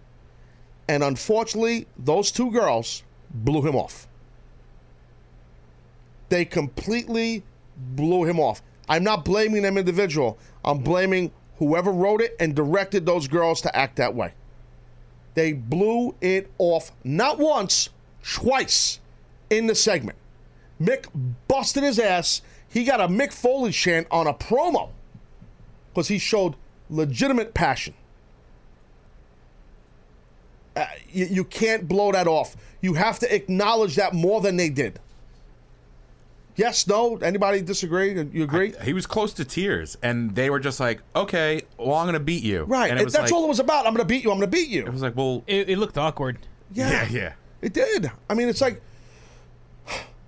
And unfortunately, those two girls blew him off. They completely blew him off. I'm not blaming them individual. I'm blaming whoever wrote it and directed those girls to act that way. They blew it off not once, twice in the segment. Mick busted his ass. He got a Mick Foley chant on a promo because he showed legitimate passion. Uh, you, you can't blow that off. You have to acknowledge that more than they did. Yes, no? Anybody disagree? You agree? He was close to tears, and they were just like, "Okay, well, I'm gonna beat you." right. And and it was that's like, all it was about. I'm going to beat you. I'm going to beat you. It was like, well, it, it looked awkward. Yeah. yeah, yeah. It did. I mean, it's like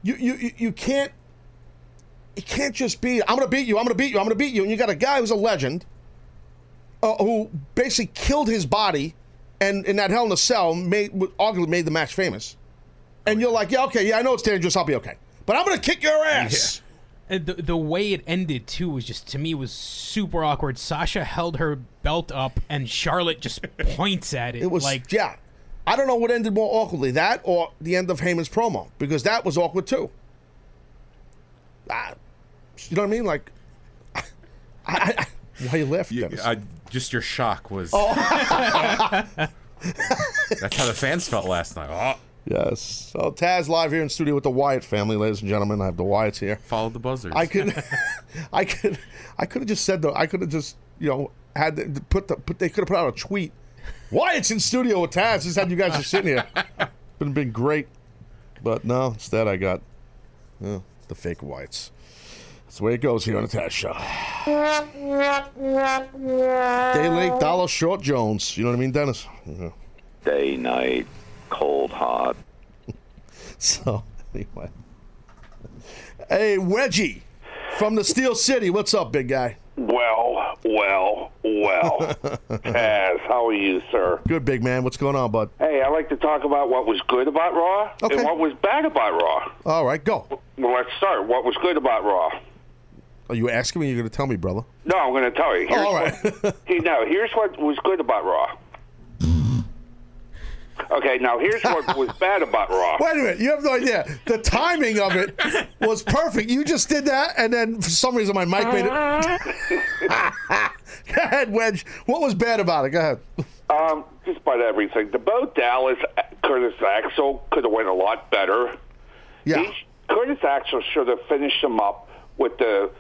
you you you, you can't it can't just be I'm going to beat you. I'm going to beat you. I'm going to beat you. And you got a guy who's a legend uh, who basically killed his body and in that Hell in a Cell made arguably made the match famous. And you're like, yeah, okay, yeah, I know it's dangerous. I'll be okay, but I'm going to kick your ass. And the, the way it ended too was just to me was super awkward. Sasha held her belt up and Charlotte just points at it. It was like yeah. I don't know what ended more awkwardly, that or the end of Heyman's promo, because that was awkward too. Ah, you know what I mean? Like, I, I, I, why you laughing? You- I, just your shock was. Oh. That's how the fans felt last night. Oh, Yes. So Taz live here in studio with the Wyatt family, ladies and gentlemen. I have the Wyatts here. follow the buzzers. I could, I could, I could have just said though. I could have just you know had the, put the put. They could have put out a tweet. Wyatt's in studio with Taz. Just had you guys just sitting here. Would have been great, but no. Instead, I got yeah, the fake Wyatts. That's the way it goes here on the Taz Show. Day late, dollar short, Jones. You know what I mean, Dennis? Yeah. Day, night, cold, hot. So anyway, hey Wedgie from the Steel City. What's up, big guy? Well, well, well. Taz, how are you, sir? Good, big man. What's going on, bud? Hey, I like to talk about what was good about Raw Okay. and what was bad about Raw. All right, go. Well, let's start. What was good about Raw? Are you asking me? You're going to tell me, brother. No, I'm going to tell you. All right. What, no, here's what was good about Raw. Okay, now here's what was bad about Raw. Wait a minute. You have no idea. The timing of it was perfect. You just did that, and then for some reason my mic made it. Go ahead, Wedge. What was bad about it? Go ahead. Um, just about everything. The Bo Dallas Curtis Axel could have went a lot better. Yeah. He, Curtis Axel should have finished him up with the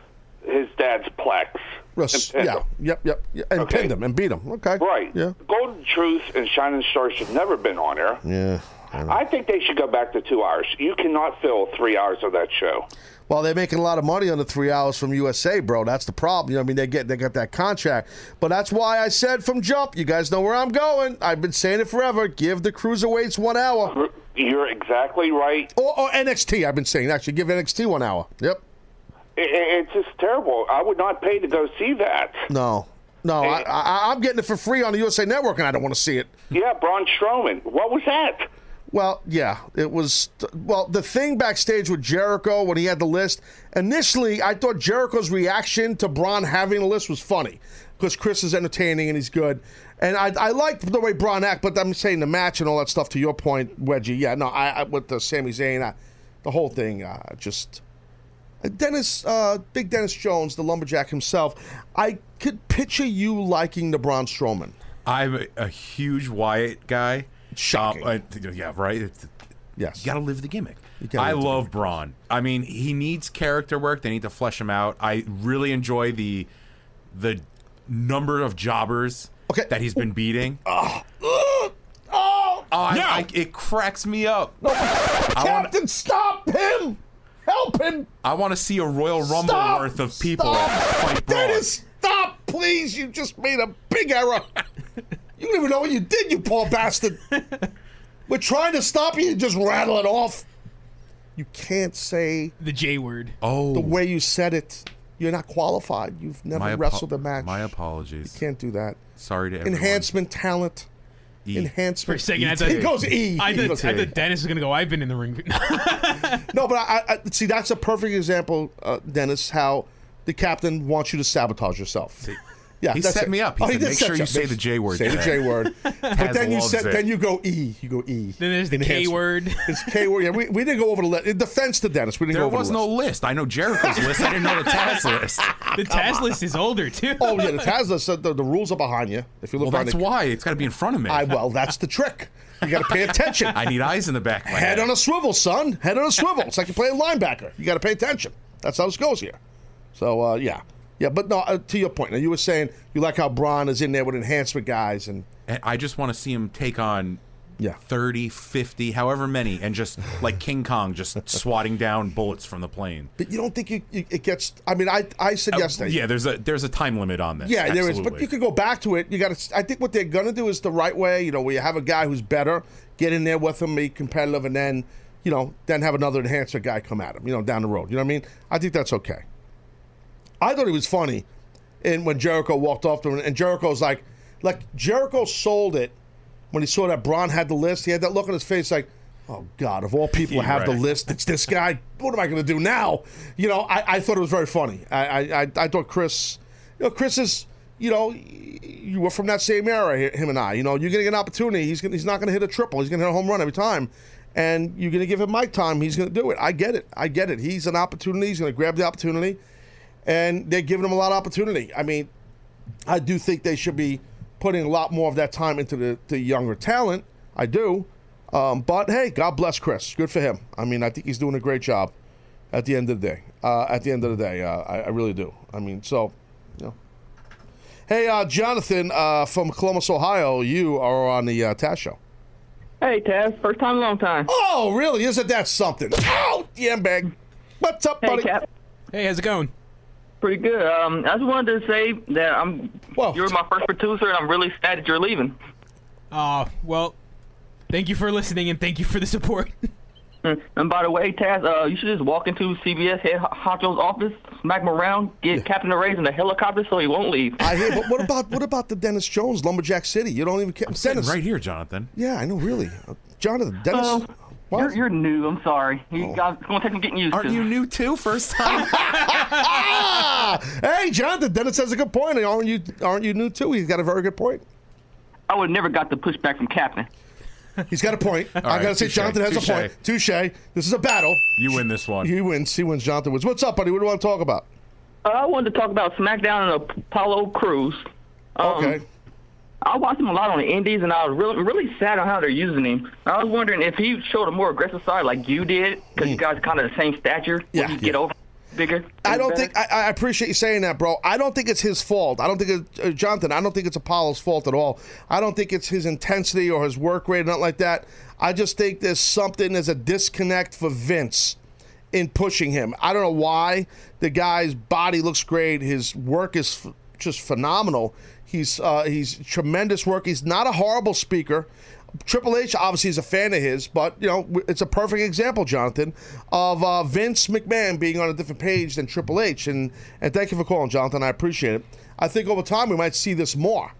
his dad's plex. Russ, and pinned yeah. Yep, yep, yep. And Okay. pinned him and beat him. Okay. Right. Yeah. Golden Truth and Shining Star should never been on air. Yeah. I think they should go back to two hours. You cannot fill three hours of that show. Well, they're making a lot of money on the three hours from USA, bro. That's the problem. You know, what I mean, they get they got that contract, but that's why I said from jump. You guys know where I'm going. I've been saying it forever. Give the cruiserweights one hour, You're exactly right. or, or NXT. I've been saying actually give NXT one hour. Yep. It's just terrible. I would not pay to go see that. No, no. I, I, I'm getting it for free on the USA Network, and I don't want to see it. Yeah, Braun Strowman. What was that? Well, yeah, it was. Well, the thing backstage with Jericho when he had the list. Initially, I thought Jericho's reaction to Braun having the list was funny because Chris is entertaining and he's good, and I, I liked the way Braun act. But I'm saying the match and all that stuff. To your point, Wedgie, yeah, no, I, I with the Sami Zayn, I, the whole thing, uh, just. Dennis, uh, Big Dennis Jones, the lumberjack himself. I could picture you liking the Braun Strowman. I'm a, a huge Wyatt guy. Shocking. Um, I- yeah, right. It's, Yes. you got to live the gimmick. I love Braun. I mean, he needs character work. They need to flesh him out. I really enjoy the the number of jobbers Okay. that he's been beating. Oh, oh, oh, I, I, it cracks me up. no, Captain, stop him! Help him! I want to see a Royal Rumble Stop! worth of people Stop! fight Braun. Dennis, stop, please! You just made a big error. you don't even know what you did, you poor bastard. We're trying to stop you. You just rattle it off. You can't say The J word. Oh, the way you said it. You're not qualified. You've never my apo- wrestled a match. My apologies. You can't do that. Sorry to everyone. Enhancement talent. E. For a second, I thought, He goes E. I He thought, goes I E. thought Dennis was gonna go. I've been in the ring. No, but I, I see that's a perfect example, uh, Dennis, how the captain wants you to sabotage yourself. Yeah, He set it. me up. He Oh, said, did "Make sure you up. say the J word Say the. J word. but then you said, then you go E. You go E. then there's the K word. It's K word. Yeah, we, we didn't go over the list. In defense to Dennis, we didn't There go over was the no list. list. I know Jericho's list. I didn't know the Taz list. The Taz list is older too. Oh yeah, the Taz list said the, the rules are behind you. If you look Well, that's the, why it's got to be in front of me. I well, that's the trick. You got to pay attention. I need eyes in the back. Of my Head head on a swivel, son. Head on a swivel. It's like you're playing linebacker. You got to pay attention. That's how this goes here. So uh, yeah, yeah. But no, uh, to your point. Now you were saying you like how Braun is in there with enhancement guys, and And I just want to see him take on yeah, 30, 50, however many, and just like King Kong, just swatting down bullets from the plane. but you don't think you, you, it gets? I mean, I I said Uh, yesterday. yeah, there's a there's a time limit on this. Yeah, there is, but you could go back to it. You got to. I think what they're gonna do is the right way. You know, where you have a guy who's better, get in there with him, be competitive, and then, you know, then have another enhancer guy come at him. You know, down the road. You know what I mean? I think that's okay. I thought it was funny, and when Jericho walked off to him, and Jericho's like, like Jericho sold it when he saw that Braun had the list. He had that look on his face, like. Oh God! Of all people Yeah, have the list, it's this guy. What am I going to do now? You know, I, I thought it was very funny. I, I, I, I thought Chris, you know, Chris is, you know, you were from that same era, him and I. You know, you're going to get an opportunity. He's gonna, he's not going to hit a triple. He's going to hit a home run every time, and you're going to give him mic time. He's going to do it. I get it. I get it. He's an opportunity. He's going to grab the opportunity, and they're giving him a lot of opportunity. I mean, I do think they should be putting a lot more of that time into the, the younger talent. I do. Um, but hey, God bless Chris. Good for him. I mean, I think he's doing a great job at the end of the day. Uh, at the end of the day, uh, I, I really do. I mean, so, you know. Hey, uh, Jonathan uh, from Columbus, Ohio, you are on the uh, Taz Show. Hey, Taz. First time, in long time. Oh, really? Isn't that something? Oh, yeah, bag. What's up, Hey, buddy? Cap. Hey, how's it going? Pretty good. Um, I just wanted to say that I'm. Whoa. You're my first producer, and I'm really sad that you're leaving. Uh, well, thank you for listening and thank you for the support. And by the way, Taz, uh, you should just walk into CBS head honcho's office, smack him around, get Captain Arrays in a helicopter so he won't leave. I hear, but what about what about the Dennis Jones Lumberjack City? You don't even care. I'm Dennis, right here, Jonathan. Yeah, I know, really. Uh, Jonathan, Dennis. What? You're, you're new. I'm sorry. You guys, it's gonna take some getting used Aren't to. you new too? First time. Hey, Jonathan, Dennis has a good point. Aren't you? Aren't you new too? He's got a very good point. I would never got the pushback from Captain. He's got a point. I right, gotta say, Jonathan has touche. a point. Touche. This is a battle. you win this one. He wins. He wins. Jonathan wins. What's up, buddy? What do you want to talk about? Uh, I wanted to talk about SmackDown and Apollo Crews. Um, Okay. I watched him a lot on the Indies, and I was really, really sad on how they're using him. I was wondering if he showed a more aggressive side like you did, because you guys kind of the same stature. Mm. Yeah, yeah. get over bigger? I don't better? think I, I appreciate you saying that, bro. I don't think it's his fault. I don't think it, uh, Jonathan. I don't think it's Apollo's fault at all. I don't think it's his intensity or his work rate, or nothing like that. I just think there's something. There's a disconnect for Vince in pushing him. I don't know why. The guy's body looks great. His work is f- just phenomenal. He's uh, he's tremendous work. He's not a horrible speaker. Triple H obviously is a fan of his, but you know it's a perfect example, Jonathan, of uh, Vince McMahon being on a different page than Triple H. And and thank you for calling, Jonathan. I appreciate it. I think over time we might see this more.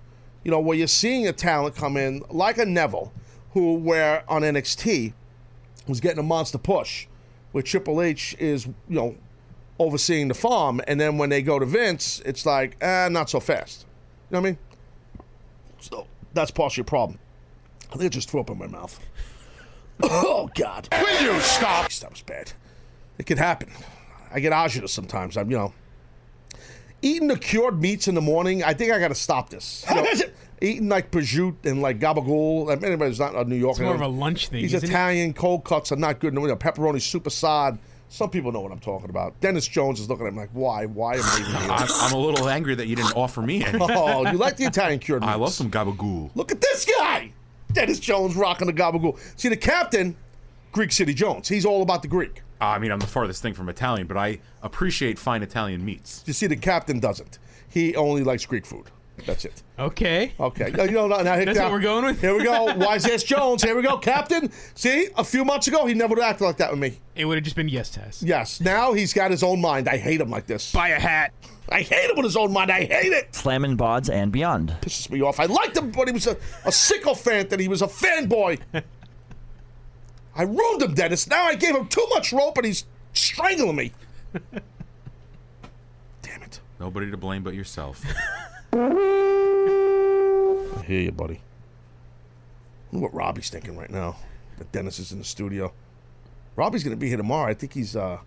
You know, where you're seeing a talent come in like a Neville, who where on NXT was getting a monster push, where Triple H is you know overseeing the farm, and then when they go to Vince, it's like ah, not so fast. You know what I mean? So that's partially a problem. I think I just threw up in my mouth. oh God! Will you stop? That was bad. It could happen. I get agita sometimes. I'm, you know, eating the cured meats in the morning. I think I got to stop this. You know, eating like prosciutto and like gabagool. I mean, anybody's not a New Yorker. It's more of a lunch thing, These isn't it? Italian cold cuts are not good. You know, pepperoni super sad. Some people know what I'm talking about. Dennis Jones is looking at me like, why? Why am I even here? I'm, I'm a little angry that you didn't offer me any. Oh, you like the Italian cured meats. I love some gabagool. Look at this guy. Dennis Jones rocking the gabagool. See, the captain, Greek City Jones. He's all about the Greek. Uh, I mean, I'm the farthest thing from Italian, but I appreciate fine Italian meats. You see, the captain doesn't. He only likes Greek food. That's it. Okay. Okay. You know, now, now, That's now- what we're going with? Here we go. Wise ass Jones. Here we go. Captain. See, a few months ago, he never would have acted like that with me. It would have just been yes, Taz. Yes. Now he's got his own mind. I hate him like this. Buy a hat. I hate him with his own mind. I hate it. Slamming Bods and Beyond. Pisses me off. I liked him but he was a, a sycophant and he was a fanboy. I ruined him, Dennis. Now I gave him too much rope and he's strangling me. Damn it. Nobody to blame but yourself. I hear you, buddy. I what Robbie's thinking right now. That Dennis is in the studio. Robbie's going to be here tomorrow. I think he's uh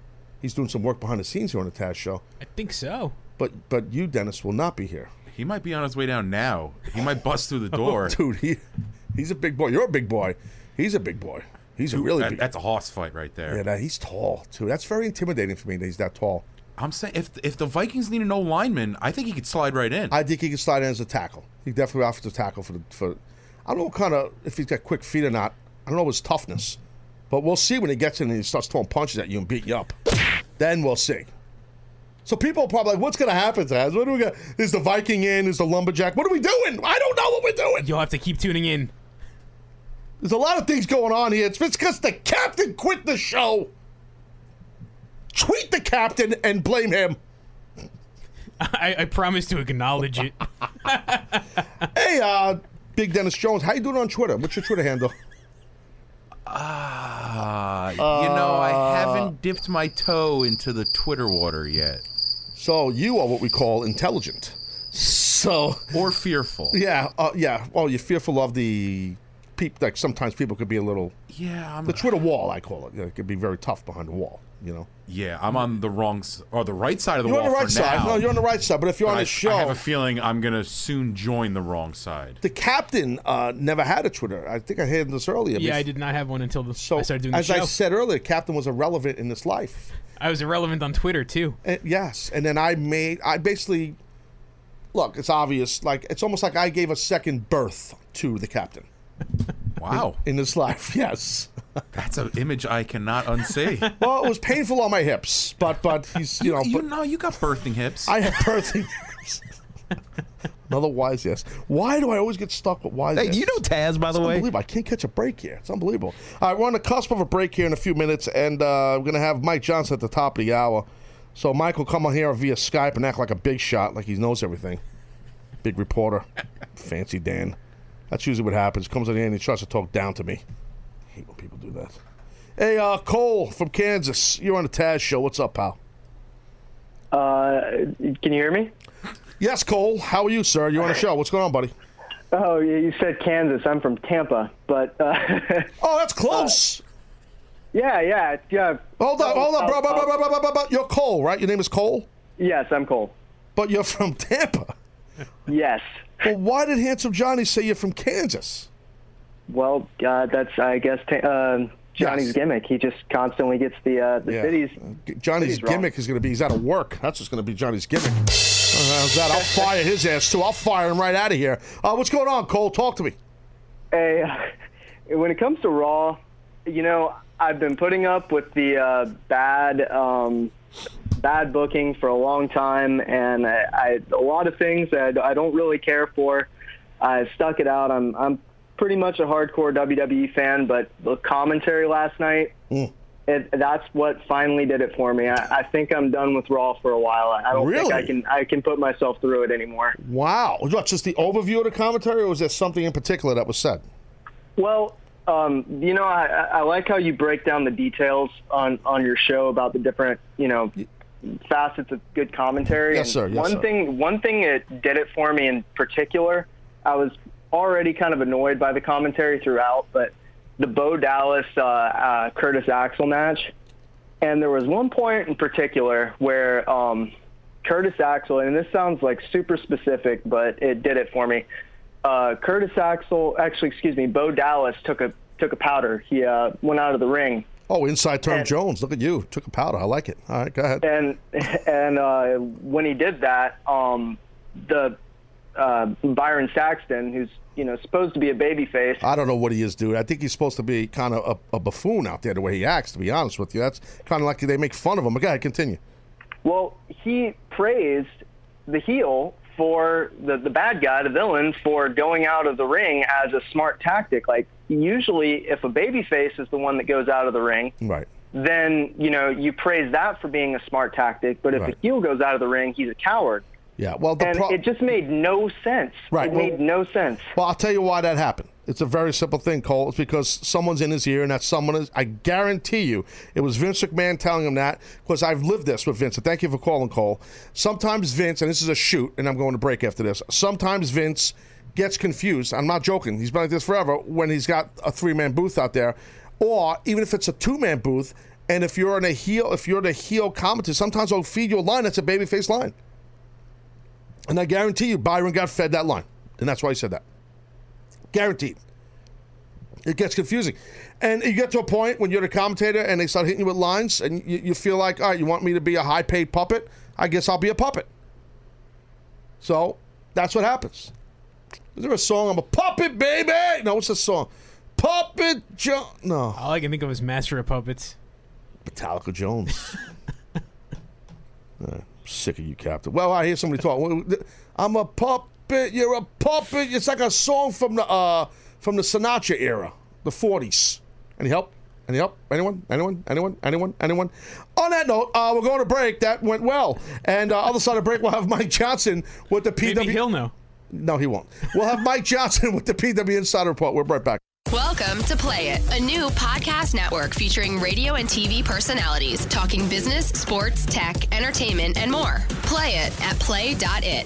he's doing some work behind the scenes here on the Taz show. I think so. But but you, Dennis, will not be here. He might be on his way down now. He might bust through the door. Dude, he he's a big boy. You're a big boy. He's a big boy. He's a really That- big. That's a horse fight right there. Yeah, that, he's tall too. That's very intimidating for me. That he's that tall. I'm saying if if the Vikings need a no lineman, I think he could slide right in. I think he could slide in as a tackle. He definitely offers a tackle for the for. I don't know what kind of if he's got quick feet or not. I don't know his toughness, but we'll see when he gets in and he starts throwing punches at you and beat you up. then we'll see. So people are probably like, "What's going to happen, Taz? What do we got? Is the Viking in? Is the lumberjack? What are we doing? I don't know what we're doing." You'll have to keep tuning in. There's a lot of things going on here. It's because the captain quit the show. Tweet the captain and blame him. I, I promise to acknowledge it. Hey, uh, Big Dennis Jones, how you doing on Twitter? What's your Twitter handle? Ah, you know, I Uh, haven't dipped my toe into the Twitter water yet. So you are what we call intelligent. So or fearful. Yeah, uh, yeah. Well, you're fearful of the people. Like sometimes people could be a little. Yeah, I'm, The Twitter wall, I call it. Yeah, it could be very tough behind the wall. You know. Yeah, I'm on the wrong or the right side of the You're wall on the right side. now. No, you're on the right side. But if you're But on I, the show, I have a feeling I'm gonna soon join the wrong side. the captain uh, never had a Twitter. I think I had this earlier. yeah, I did not have one until the, So I started doing the show. as show. I said earlier, captain was irrelevant in this life. I was irrelevant on Twitter too. Uh, yes, and then I made. I basically look. It's obvious. Like it's almost like I gave a second birth to the captain. Wow, in, in this life, yes. That's an image I cannot unsee. well, it was painful on my hips, but but he's you know. you but know, you got birthing hips. I have birthing hips. Another wise yes. Why do I always get stuck with wise Hey, yes? you know Taz, by the It's way. unbelievable. I can't catch a break here. It's unbelievable. All right, we're on the cusp of a break here in a few minutes, and uh, we're going to have Mike Johnson at the top of the hour. So Mike will come on here via Skype and act like a big shot, like he knows everything. Big reporter. Fancy Dan. That's usually what happens. Comes on here and he tries to talk down to me. I hate when people do that. Hey, uh, Cole from Kansas. You're on the Taz show. What's up, pal? Uh, can you hear me? Yes, Cole. How are you, sir? You're on the show. What's going on, buddy? Oh, you said Kansas. I'm from Tampa, but uh, oh, that's close. yeah, yeah, yeah. Hold on, hold on, bro, bro, bro, bro, bro, bro, bro, bro. You're Cole, right? Your name is Cole? Yes, I'm Cole. But you're from Tampa. Yes. Well, why did Handsome Johnny say you're from Kansas? Well, uh, that's I guess uh, Johnny's gimmick. He just constantly gets the uh, the Yeah. cities. Johnny's cities wrong. gimmick is going to be he's out of work. That's what's going to be Johnny's gimmick. Uh, how's that? I'll fire his ass too. I'll fire him right out of here. Uh, what's going on, Cole? Talk to me. Hey, when it comes to Raw, you know, I've been putting up with the uh, bad um, bad booking for a long time, and I, I a lot of things that I don't really care for. I stuck it out. I'm I'm pretty much a hardcore WWE fan, but the commentary last night. Mm. It, that's what finally did it for me. I, I think I'm done with Raw for a while. I don't think I can I can put myself through it anymore. Wow. Was that just the overview of the commentary, or was there something in particular that was said? Well, um, you know, I, I I like how you break down the details on, on your show about the different, you know, facets of good commentary. Yes, sir. Yes, one sir. thing, one thing it did it for me in particular. I was already kind of annoyed by the commentary throughout, but the Bo Dallas uh, uh, Curtis Axel match, and there was one point in particular where um, Curtis Axel, and this sounds like super specific, but it did it for me. Uh, Curtis Axel, actually, excuse me, Bo Dallas took a took a powder. He uh, went out of the ring, Oh, inside term Jones. Look at you. Took a powder. I like it. All right, go ahead. and and uh, when he did that, um, the uh, Byron Saxton, who's you know supposed to be a babyface, I don't know what he is, dude. I think he's supposed to be kind of a, a buffoon out there, the way he acts. To be honest with you, that's kind of like they make fun of him. But go ahead, continue. well, he praised the heel for the the bad guy, the villain, for going out of the ring as a smart tactic. Like usually, if a babyface is the one that goes out of the ring, Right. then you know you praise that for being a smart tactic. But if Right. a heel goes out of the ring, he's a coward. Yeah. Well, the and pro- it just made no sense. Right, It well- made no sense. Well, I'll tell you why that happened. It's a very simple thing, Cole. It's because someone's in his ear, and that someone is. I guarantee you, it was Vince McMahon telling him that. Because I've lived this with Vince. And thank you for calling, Cole. Sometimes Vince, and this is a shoot, and I'm going to break after this. Sometimes Vince gets confused. I'm not joking. He's been like this forever. When he's got a three man booth out there, or even if it's a two man booth, and if you're in a heel, if you're the heel commentator, sometimes they'll feed you a line that's a babyface line. And I guarantee you, Byron got fed that line. And that's why he said that. Guaranteed. It gets confusing. And you get to a point when you're the commentator and they start hitting you with lines and you, you feel like, all right, you want me to be a high paid puppet? I guess I'll be a puppet. So that's what happens. Is there a song? I'm a puppet, baby. No, what's the song? Puppet Jones. No. All I can think of is Master of Puppets. Metallica Jones. Uh, sick of you, Captain. Well, I hear somebody talk. I'm a puppet. You're a puppet. It's like a song from the uh, from the Sinatra era, the '40s. Any help? Any help? Anyone? Anyone? Anyone? Anyone? Anyone? On that note, uh, we're going to break. That went well. And uh, other side of break, we'll have Mike Johnson with the PW. Maybe he'll know. No, he won't. We'll have Mike Johnson with the PW Insider Report. We're right back. Welcome to Play It, a new podcast network featuring radio and TV personalities talking business, sports, tech, entertainment, and more. Play it at play.it.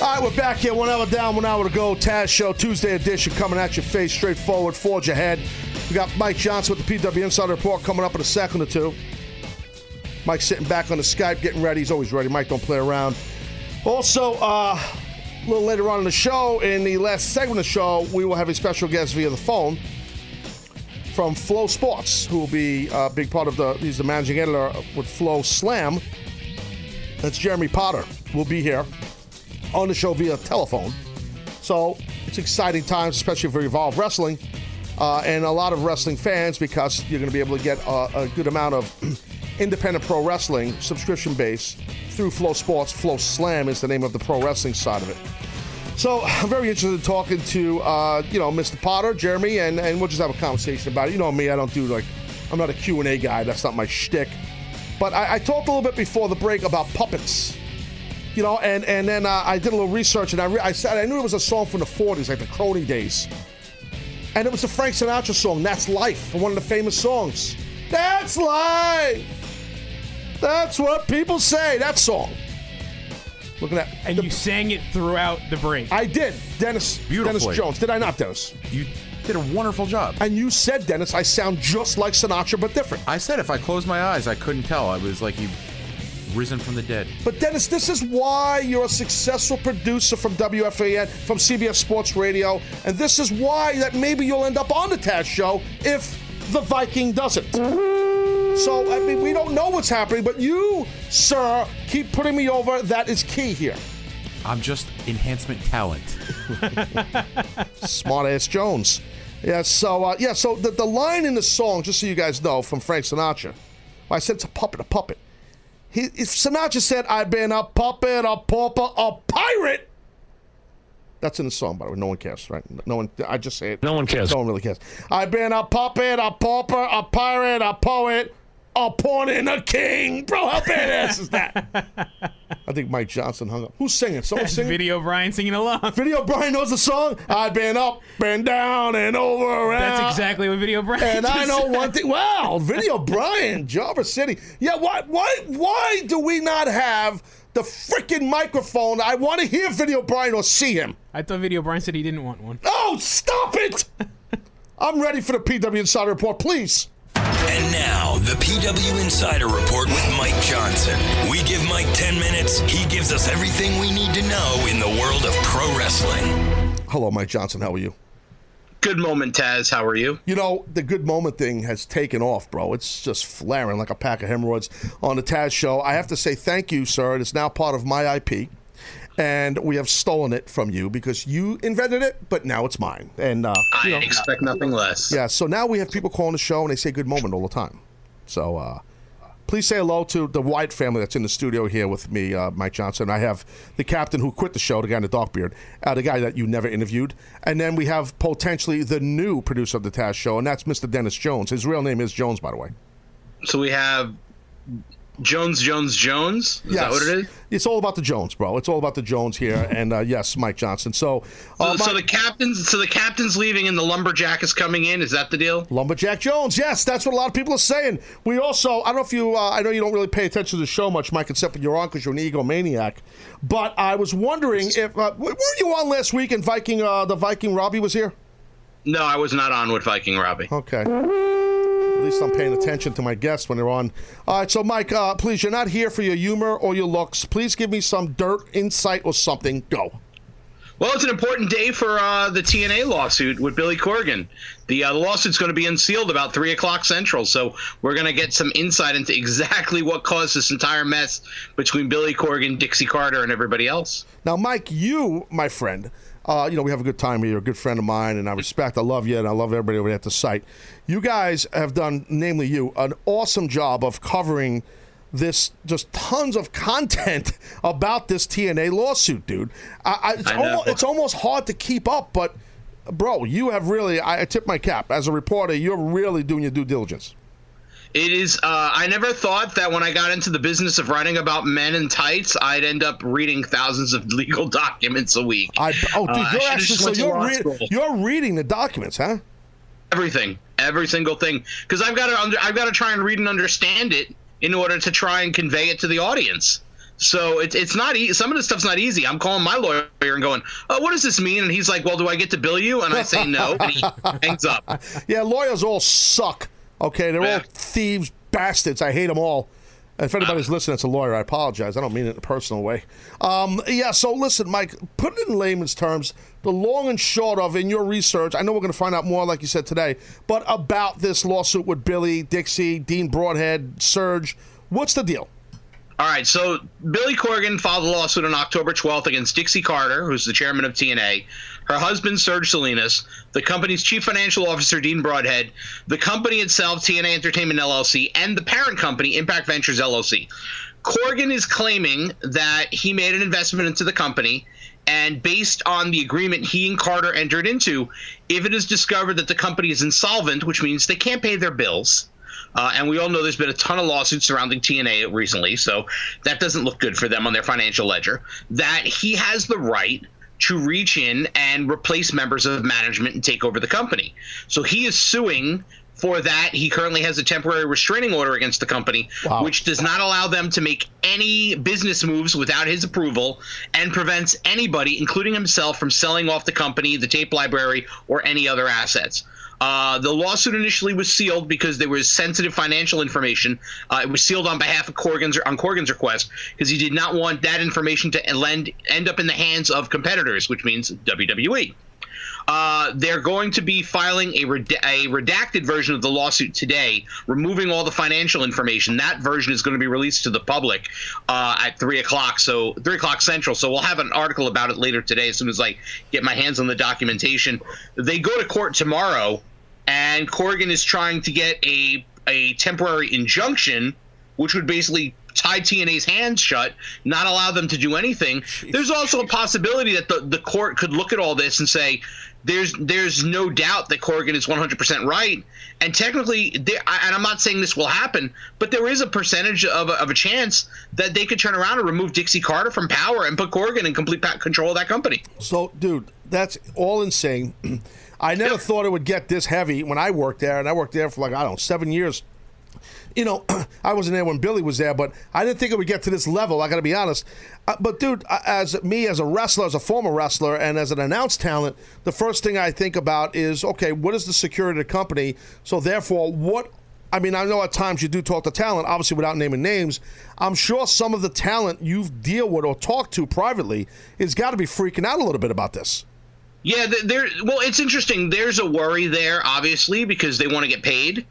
All right, we're back here. One hour down, one hour to go. Taz Show, Tuesday edition, coming at your face, straightforward, forge ahead. We got Mike Johnson with the PW Insider Report coming up in a second or two. Mike's sitting back on the Skype, getting ready. He's always ready. Mike, don't play around. Also, uh, a little later on in the show, in the last segment of the show, we will have a special guest via the phone from FloSports, who will be a big part of the. He's the managing editor with FloSlam. That's Jeremy Botter. Will be here on the show via telephone. So it's exciting times, especially for Evolve Wrestling uh, and a lot of wrestling fans because you're going to be able to get a, a good amount of independent pro wrestling subscription base through FloSports. Flow Slam is the name of the pro wrestling side of it. So I'm very interested in talking to uh, you know Mr. Botter, Jeremy, and, and we'll just have a conversation about it. You know me, I don't do like I'm not a Q&A guy. That's not my shtick. But I, I talked a little bit before the break about puppets you know, and and then uh, I did a little research, and I re- I said I knew it was a song from the '40s, like the Crony days, and it was a Frank Sinatra song. That's life, one of the famous songs. That's life. That's what people say. That song. Look at that. And you sang it throughout the break. I did, Dennis. Dennis Jones. Did I not, Dennis? You did a wonderful job. And you said, Dennis, I sound just like Sinatra, but different. I said if I closed my eyes, I couldn't tell. I was like you risen from the dead. But Dennis, this is why you're a successful producer from WFAN, from CBS Sports Radio, and this is why that maybe you'll end up on the Taz Show if the Viking doesn't. So I mean, we don't know what's happening, but you, sir, keep putting me over. That is key here. I'm just enhancement talent. Smart ass Jones. Yeah. So uh, yeah. So the the line in the song, just so you guys know, from Frank Sinatra. I said it's a puppet, a puppet. He, if Sinatra said, "I've been a puppet, a pauper, a pirate." That's in the song, by the way. No one cares, right? No one. I just say it. No one cares. No one really cares. I've been a puppet, a pauper, a pirate, a poet, a pawn, and a king. Bro, how badass is that? I think Mike Johnson hung up. Who's singing? Someone singing? Video Brian singing along. Video Brian knows the song. I've been up and down and over and That's exactly what Video Brian. And I know said. one thing. Wow, Video Brian, Java City. Yeah, why, why, why do we not have the freaking microphone? I want to hear Video Brian or see him. I thought Video Brian said he didn't want one. Oh, stop it! I'm ready for the PW Insider Report, please. And now, the PW Insider Report with Mike Johnson. We give Mike 10 minutes, he gives us everything we need to know in the world of pro wrestling. Hello, Mike Johnson. How are you? Good moment, Taz. How are you? You know, the good moment thing has taken off, bro. It's just flaring like a pack of hemorrhoids on the Taz show. I have to say thank you, sir. It is now part of my IP. And we have stolen it from you because you invented it, but now it's mine. And uh, I you know, expect nothing less. yeah, so now we have people calling the show and they say good moment all the time. So uh, please say hello to the Wyatt family that's in the studio here with me, uh, Mike Johnson. I have the captain who quit the show, the guy in the dark beard, uh, the guy that you never interviewed. And then we have potentially the new producer of the Taz show, and that's Mr. Dennis Jones. His real name is Jones, by the way. So we have Jones, Jones, Jones. Is that what it is? It's all about the Jones, bro. It's all about the Jones here, and uh, yes, Mike Johnson. So, So, uh, so Mike- the captain's so the captain's leaving and the lumberjack is coming in. Is that the deal? Lumberjack Jones. Yes, that's what a lot of people are saying. We also, I don't know if you, uh, I know you don't really pay attention to the show much, Mike, except when you're on because you're an egomaniac. But I was wondering if, uh, were you on last week and Viking, uh, the Viking Robbie was here? No, I was not on with Viking Robbie. Okay. At least I'm paying attention to my guests when they're on. All right, so Mike, uh, please, you're not here for your humor or your looks. Please give me some dirt, insight, or something. Go. Well, it's an important day for uh, the TNA lawsuit with Billy Corgan. The, uh, the lawsuit's going to be unsealed about three o'clock central, so we're going to get some insight into exactly what caused this entire mess between Billy Corgan, Dixie Carter, and everybody else. Now, Mike, you, my friend, uh, you know, we have a good time here. You're a good friend of mine, and I respect, I love you, and I love everybody over there at the site. You guys have done, namely you, an awesome job of covering this, just tons of content about this TNA lawsuit, dude. I, I, it's, I almost, it's almost hard to keep up, but, bro, you have really, I, I tip my cap. As a reporter, you're really doing your due diligence. It is. Uh, I never thought that when I got into the business of writing about men in tights, I'd end up reading thousands of legal documents a week. I, oh, dude, Uh, you're actually, so you're, re- you're reading the documents, huh? everything, every single thing, because I've got to. Under, I've got to try and read and understand it in order to try and convey it to the audience. So it's it's not easy. Some of the stuff's not easy. I'm calling my lawyer and going, "Oh, what does this mean?" And he's like, "Well, do I get to bill you?" And I say no, and he hangs up. Yeah, lawyers all suck. Okay, they're all thieves, bastards. I hate them all. And if anybody's listening it's a lawyer, I apologize. I don't mean it in a personal way. Um, yeah, so listen, Mike, put it in layman's terms, the long and short of in your research, I know we're going to find out more, like you said today, but about this lawsuit with Billy, Dixie, Dean Broadhead, Serge. What's the deal? All right, so Billy Corgan filed a lawsuit on October 12th against Dixie Carter, who's the chairman of TNA, her husband Serge Salinas, the company's chief financial officer Dean Broadhead, the company itself TNA Entertainment LLC, and the parent company Impact Ventures LLC. Corgan is claiming that he made an investment into the company and based on the agreement he and Carter entered into, if it is discovered that the company is insolvent, which means they can't pay their bills, uh, and we all know there's been a ton of lawsuits surrounding TNA recently, so that doesn't look good for them on their financial ledger. That he has the right to reach in and replace members of management and take over the company. So he is suing for that. He currently has a temporary restraining order against the company, which does not allow them to make any business moves without his approval and prevents anybody, including himself, from selling off the company, the tape library, or any other assets. Uh, the lawsuit initially was sealed because there was sensitive financial information. Uh, it was sealed on behalf of Corgan's on Corgan's request because he did not want that information to lend, end up in the hands of competitors, which means WWE. Uh, they're going to be filing a, reda- a redacted version of the lawsuit today, removing all the financial information. That version is going to be released to the public uh, at three o'clock, so three o'clock central. So we'll have an article about it later today as soon as I get my hands on the documentation. They go to court tomorrow, and Corgan is trying to get a a temporary injunction, which would basically tie TNA's hands shut, not allow them to do anything. There's also a possibility that the, the court could look at all this and say, there's there's no doubt that Corgan is 100% right, and technically, there, and I'm not saying this will happen, but there is a percentage of a, of a chance that they could turn around and remove Dixie Carter from power and put Corgan in complete control of that company. So, dude, that's all insane. I never thought it would get this heavy when I worked there, and I worked there for like, I don't know, seven years. You know, I wasn't there when Billy was there, but I didn't think it would get to this level. I got to be honest. Uh, but, dude, uh, as me, as a wrestler, as a former wrestler, and as an announced talent, the first thing I think about is okay, what is the security of the company? So, therefore, what I mean, I know at times you do talk to talent, obviously without naming names. I'm sure some of the talent you've deal with or talk to privately has got to be freaking out a little bit about this. Yeah, there. Well, it's interesting. There's a worry there, obviously, because they want to get paid.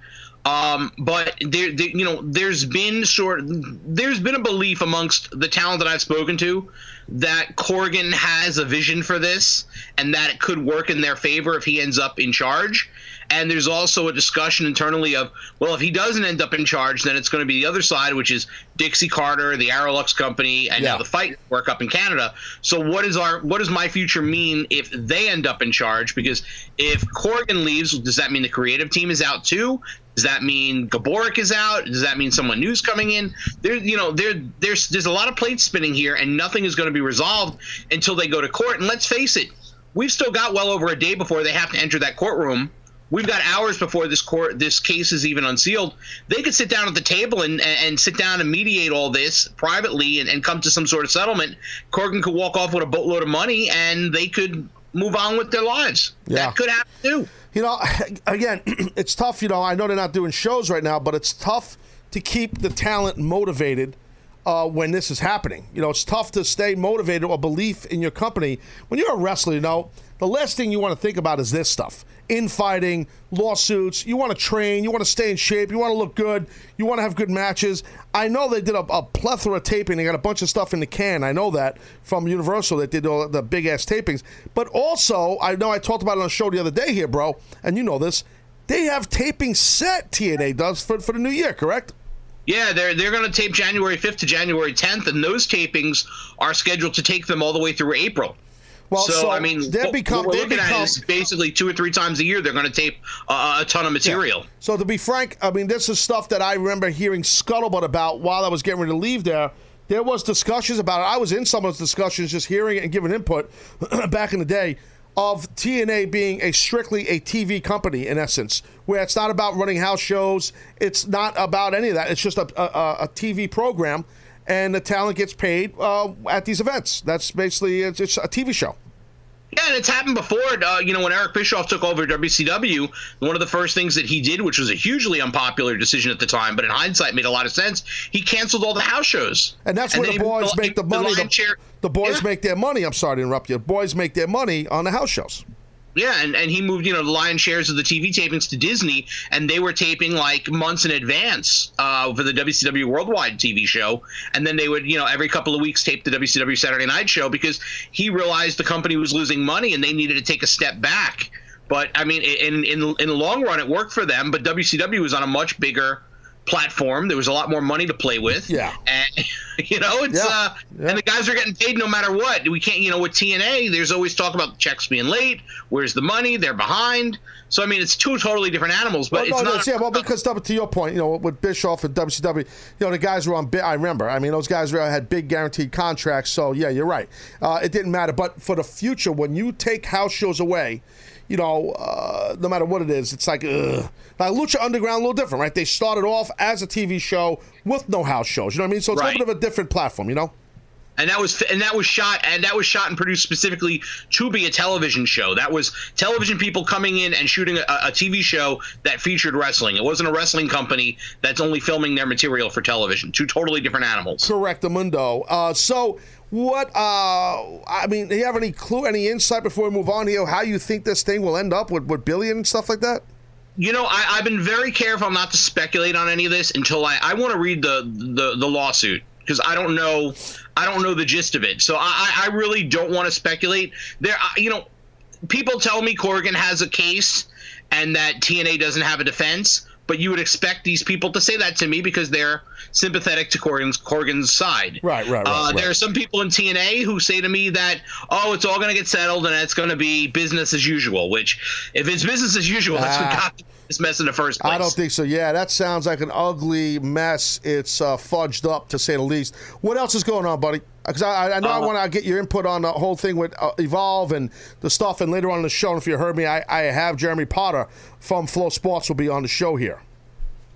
Um, but there, there, you know, there's been sort, there's been a belief amongst the talent that I've spoken to that Corgan has a vision for this and that it could work in their favor if he ends up in charge. And there's also a discussion internally of, well, if he doesn't end up in charge, then it's going to be the other side, which is Dixie Carter, the Aroluxe company, and now the Fight Network up in Canada. So what is our what does my future mean if they end up in charge? Because if Corgan leaves, does that mean the creative team is out too? Does that mean Gaburick is out? Does that mean someone new's coming in? There, you know, there, there's there's a lot of plates spinning here, and nothing is going to be resolved until they go to court. And let's face it, we've still got well over a day before they have to enter that courtroom. We've got hours before this court this case is even unsealed. They could sit down at the table and and sit down and mediate all this privately and, and come to some sort of settlement. Corgan could walk off with a boatload of money, and they could move on with their lives. Yeah. That could happen too. You know, again, it's tough. You know, I know they're not doing shows right now, but it's tough to keep the talent motivated uh, when this is happening. You know, it's tough to stay motivated or belief in your company when you're a wrestler. You know, the last thing you want to think about is this stuff: infighting, lawsuits. You want to train, you want to stay in shape, you want to look good, you want to have good matches. I know they did a, a plethora of taping. They got a bunch of stuff in the can. I know that from Universal that did all the big ass tapings. But also, I know I talked about it on a show the other day here, bro, and you know this. They have taping set. TNA does for for the new year, correct? Yeah, they're they're going to tape January 5th to January 10th, and those tapings are scheduled to take them all the way through April. Well, so, so I mean, they become- what we're looking become- at is basically two or three times a year they're going to tape uh, a ton of material. So to be frank, I mean, this is stuff that I remember hearing scuttlebutt about while I was getting ready to leave there. There was discussions about it. I was in some of those discussions, just hearing it and giving input back in the day of TNA being a strictly a TV company in essence, where it's not about running house shows. It's not about any of that. It's just a, a, a TV program, and the talent gets paid uh, at these events. That's basically it's, it's a TV show. Yeah, and it's happened before. Uh, you know, when Eric Bischoff took over WCW, one of the first things that he did, which was a hugely unpopular decision at the time, but in hindsight made a lot of sense, he canceled all the house shows. And that's where the boys make the money. The, chair- the boys Yeah. make their money. I'm sorry to interrupt you. The boys make their money on the house shows. Yeah, and, and he moved, you know, the lion shares of the TV tapings to Disney, and they were taping like months in advance uh, for the WCW Worldwide TV show, and then they would, you know, every couple of weeks tape the WCW Saturday Night show because he realized the company was losing money and they needed to take a step back. But I mean, in in in the long run, it worked for them. But WCW was on a much bigger platform. There was a lot more money to play with. Yeah. And you know, it's uh and the guys are getting paid no matter what. We can't, you know, with TNA, there's always talk about the checks being late. Where's the money? They're behind. So I mean, it's two totally different animals. But well, it's no, yeah, well, because to to your point, you know, with Bischoff and WCW, you know, the guys were on. I remember. I mean, those guys had big guaranteed contracts. So yeah, you're right. Uh, it didn't matter. But for the future, when you take house shows away, you know, uh, no matter what it is, it's like, ugh. Now, Lucha Underground, a little different, right? They started off as a TV show with no house shows. You know what I mean? So it's a little bit of a different platform. You know. and that was and that was shot and that was shot and produced specifically to be a television show. That was television people coming in and shooting a, a TV show that featured wrestling. It wasn't a wrestling company that's only filming their material for television. Two totally different animals. Correct, Mundo. Uh, so, what? Uh, I mean, do you have any clue, any insight before we move on here? How you think this thing will end up with with and stuff like that? You know, I, I've been very careful not to speculate on any of this until I, I want to read the, the, the lawsuit because I don't know I don't know the gist of it. So I, I really don't want to speculate. There, you know, people tell me Corgan has a case and that TNA doesn't have a defense, but you would expect these people to say that to me because they're sympathetic to Corgan's, Corrigan's side. Right, right, right, Uh, right. There are some people in TNA who say to me that, oh, it's all going to get settled and it's going to be business as usual. Which, if it's business as usual, that's what Ah. got this mess in the first place. I don't think so. Yeah, that sounds like an ugly mess. It's uh, fudged up to say the least. What else is going on, buddy? Because I, I know I Uh, want to get your input on the whole thing with uh, Evolve and the stuff. And later on in the show, and if you heard me, I, I have Jeremy Botter from FloSports will be on the show here.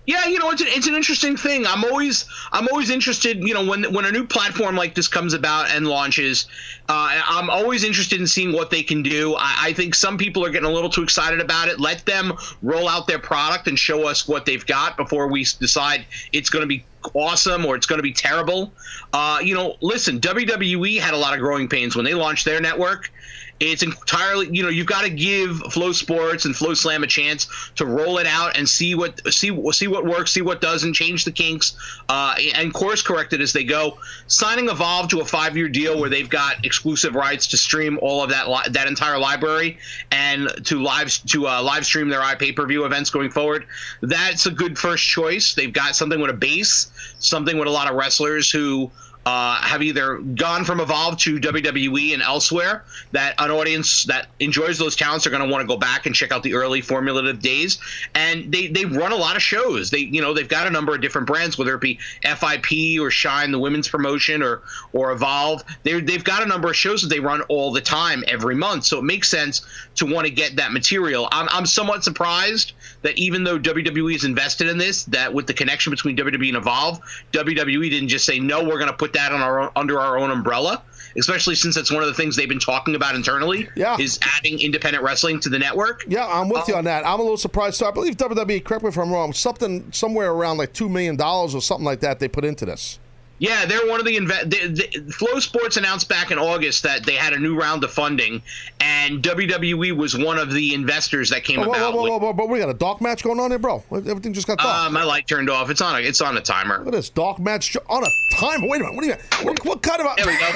Yeah, you know, it's an, it's an interesting thing. I'm always I'm always interested. You know, when when a new platform like this comes about and launches, uh, I'm always interested in seeing what they can do. I, I think some people are getting a little too excited about it. Let them roll out their product and show us what they've got before we decide it's going to be awesome or it's going to be terrible. Uh, you know, listen, WWE had a lot of growing pains when they launched their network. It's entirely, you know, you've got to give FloSports and FloSlam a chance to roll it out and see what see see what works, see what doesn't, change the kinks, uh, and course correct it as they go. Signing Evolve to a five year deal where they've got exclusive rights to stream all of that li- that entire library and to live to uh, live stream their pay per view events going forward. That's a good first choice. They've got something with a base, something with a lot of wrestlers who uh, have either gone from Evolve to WWE and elsewhere. That an audience that enjoys those talents are going to want to go back and check out the early formulative days. And they they run a lot of shows. They you know they've got a number of different brands, whether it be FIP or Shine, the women's promotion, or or Evolve. They they've got a number of shows that they run all the time, every month. So it makes sense to want to get that material. I'm I'm somewhat surprised that even though WWE is invested in this, that with the connection between WWE and Evolve, WWE didn't just say no, we're going to put that on our own, under our own umbrella. Especially since that's one of the things they've been talking about internally. Yeah. is adding independent wrestling to the network. Yeah, I'm with um, you on that. I'm a little surprised. So I believe WWE, correct me if I'm wrong, something somewhere around like two million dollars or something like that they put into this. Yeah, they're one of the, inve- the, the FloSports announced back in August that they had a new round of funding, and WWE was one of the investors that came Oh, whoa, about. whoa, with- whoa, whoa, whoa, we got a dark match going on here, bro. Everything just got dark. Uh, my light turned off. It's on a it's on a timer. Look at this dark match on a timer. Wait a minute. What do you what, what kind of a? There we go.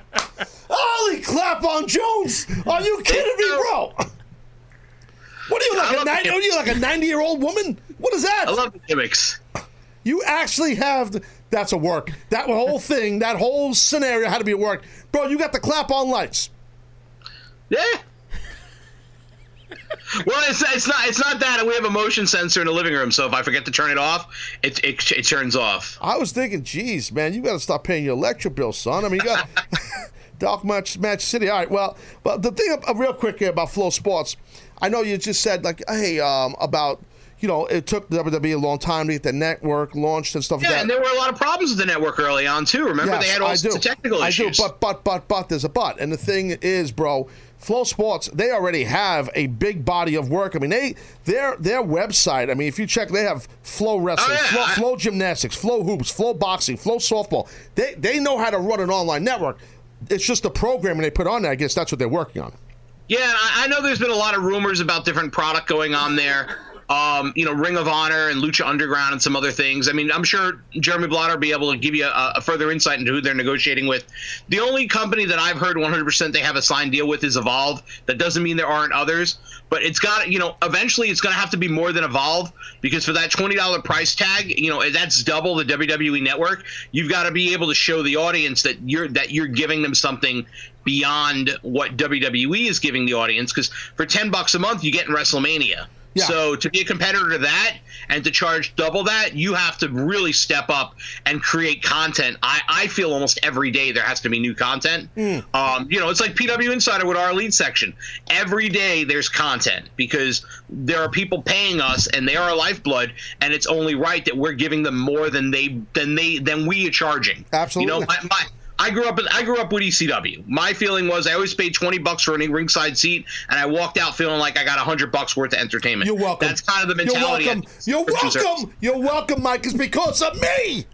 Holy clap on Jones! Are you kidding me, bro? What are you like? A 90, are you like a ninety-year-old woman? What is that? I love the gimmicks. You actually have. The, that's a work. That whole thing, that whole scenario had to be a work, bro. You got the clap on lights. Yeah. well, it's, it's not it's not that we have a motion sensor in the living room, so if I forget to turn it off, it it, it turns off. I was thinking, geez, man, you got to stop paying your electric bill, son. I mean, you got Dark Match Match City. All right, well, but the thing, uh, real quick here about FloSports, I know you just said like, hey, um, about you know, it took WWE a long time to get the network launched and stuff Yeah, like that. and there were a lot of problems with the network early on too. Remember, Yes, they had all I sorts do. of technical I issues. do, but but but but there's a but, and the thing is, bro, FloSports they already have a big body of work. I mean, they their their website. I mean, if you check, they have Flow oh, Wrestling, Oh, flow, FloGymnastics, Flow Hoops, FloBoxing, Flow Softball. They they know how to run an online network. It's just the programming they put on there. I guess that's what they're working on. Yeah, I, I know there's been a lot of rumors about different product going on there. Um, you know, Ring of Honor and Lucha Underground and some other things. I mean, I'm sure Jeremy Botter will be able to give you a, a further insight into who they're negotiating with. The only company that I've heard 100% they have a signed deal with is Evolve. That doesn't mean there aren't others, but it's got, you know, eventually it's going to have to be more than Evolve because for that $20 price tag, you know, that's double the WWE network. You've got to be able to show the audience that you're that you're giving them something beyond what WWE is giving the audience because for 10 bucks a month you get in WrestleMania. So to be a competitor to that and to charge double that, you have to really step up and create content. I, I feel almost every day there has to be new content. Um, you know, it's like PW Insider with our lead section. Every day there's content because there are people paying us and they are our lifeblood, and it's only right that we're giving them more than they than they than we are charging. Absolutely. You know, my, my I grew up. I grew up with ECW. My feeling was I always paid twenty bucks for a ringside seat, and I walked out feeling like I got hundred bucks worth of entertainment. You're welcome. That's kind of the mentality. You're welcome. at You're subscription service. welcome. You're welcome, Mike. It's because of me.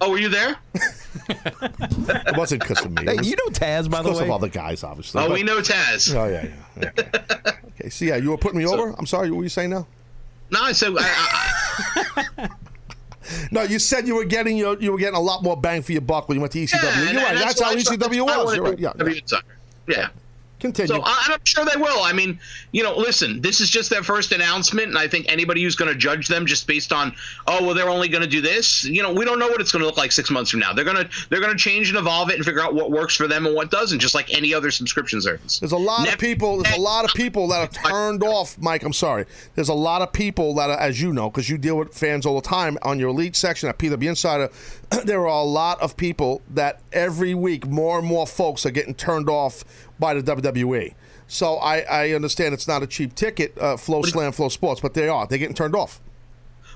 Oh, were you there? It wasn't because of me. Hey, was you know Taz, by the way. because of all the guys, obviously. Oh, But- we know Taz. Oh yeah, yeah. yeah. okay, so yeah, you were putting me over. I'm sorry. What were you saying now? No, I said I, I, No, you said you were getting your, you were getting a lot more bang for your buck when you went to ECW. Yeah, You're right. That's, why how ECW was. You're right. Yeah. Yeah. Continue. So I'm sure they will. I mean, you know, listen, this is just their first announcement, and I think anybody who's going to judge them just based on, oh, well, they're only going to do this. You know, we don't know what it's going to look like six months from now. They're gonna they're gonna change and evolve it and figure out what works for them and what doesn't, just like any other subscription service. There's a lot of people. There's a lot of people that are turned off. Mike, I'm sorry. There's a lot of people that, are, as you know, because you deal with fans all the time on your elite section at PW Insider. there are a lot of people that every week more and more folks are getting turned off by the WWE. So I, I understand it's not a cheap ticket, uh, FloSlam, Flow Sports, but they are. They're getting turned off.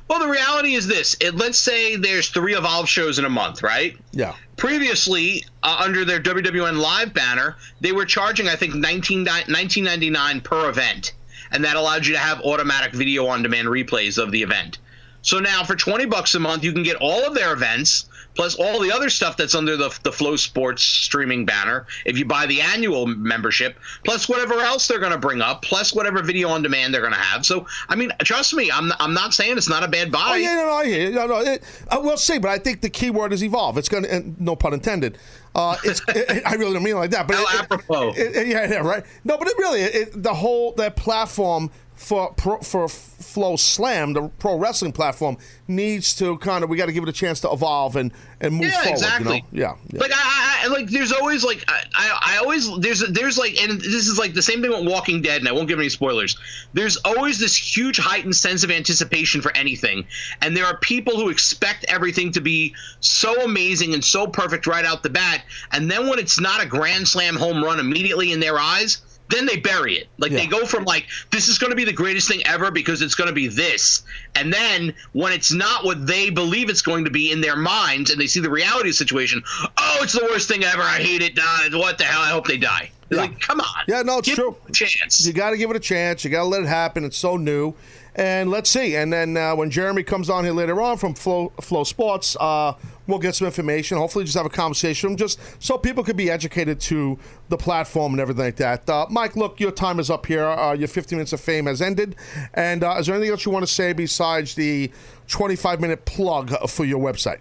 Well, the reality is this: it, let's say there's three Evolve shows in a month, right? Yeah. Previously, uh, under their WWN Live banner, they were charging, I think, 19, 19.99 per event, and that allowed you to have automatic video on demand replays of the event. So now for 20 bucks a month, you can get all of their events plus all the other stuff that's under the the FloSports streaming banner if you buy the annual membership, plus whatever else they're going to bring up, plus whatever video on demand they're going to have. So, I mean, trust me, I'm I'm not saying it's not a bad buy. Oh yeah, no, no, I hear you. No, no, it, uh, we'll see, but I think the key word is evolve. It's going to, no pun intended. Uh, it's, it, I really don't mean it like that, but it- apropos. yeah, yeah, right. No, but it really, it, the whole that platform for pro, for FloSlam, the pro wrestling platform, needs to kind of we got to give it a chance to evolve and and move Yeah, forward. exactly. You know? Yeah, yeah. Like I, I, like there's always like I, I, I always there's there's like and this is like the same thing with Walking Dead and I won't give any spoilers. There's always this huge heightened sense of anticipation for anything, and there are people who expect everything to be so amazing and so perfect right out the bat, and then when it's not a grand slam home run immediately in their eyes. Then they bury it. Like they go from like this is going to be the greatest thing ever because it's going to be this, and then when it's not what they believe it's going to be in their minds, and they see the reality of the situation, oh, it's the worst thing ever. I hate it. Uh, what the hell? I hope they die. It's Like, come on. Yeah, no, it's Give true. chance. You got to give it a chance. You got to let it happen. It's so new. And let's see. And then uh, when Jeremy comes on here later on from Flow, FloSports, uh, we'll get some information. Hopefully, just have a conversation, just so people could be educated to the platform and everything like that. Uh, Mike, look, your time is up here. Uh, your 15 minutes of fame has ended. And uh, is there anything else you want to say besides the 25 minute plug for your website?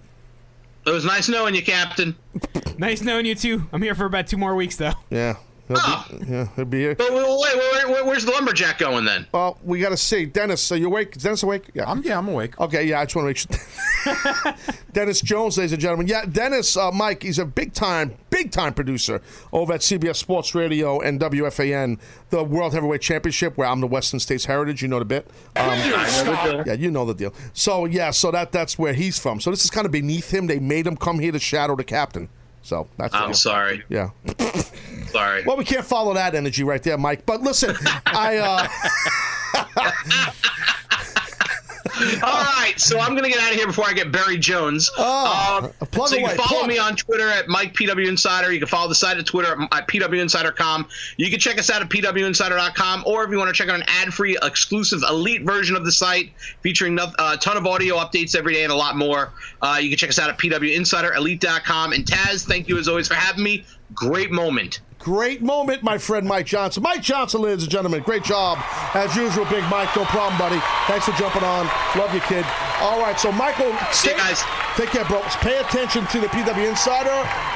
It was nice knowing you, Captain. Nice knowing you too. I'm here for about two more weeks though. Yeah. He'll be, yeah, he'll be here. But wait, wait, wait, wait, where's the lumberjack going then? Well, we got to see. Dennis, are you awake? Is Dennis awake? Yeah. I'm, yeah, I'm awake. Okay, yeah, I just want to make sure. Dennis Jones, ladies and gentlemen. Yeah, Dennis, uh, Mike, he's a big time, big time producer over at CBS Sports Radio and WFAN, the World Heavyweight Championship, where I'm the Western States Heritage. You know the bit. Um, yeah, you know the deal. So yeah, so that that's where he's from. So this is kind of beneath him. They made him come here to shadow the captain. So that's. I'm sorry. Yeah. Sorry. Well, we can't follow that energy right there, Mike. But listen, I. Uh, All right, so I'm gonna get out of here before I get Barry Jones. Oh, Uh, plug so you can follow plug. me on Twitter at Mike PW Insider. You can follow the site at Twitter at pwinsider.com. You can check us out at pwinsider.com, or if you want to check out an ad-free, exclusive, elite version of the site featuring a ton of audio updates every day and a lot more, uh, you can check us out at pwinsiderelite.com. And Taz, thank you as always for having me. Great moment. Great moment, my friend Mike Johnson. Mike Johnson, ladies and gentlemen. Great job. As usual, Big Mike. No problem, buddy. Thanks for jumping on. Love you, kid. All right, so Michael, stay, guys. Take care, bro. Pay attention to the PW Insider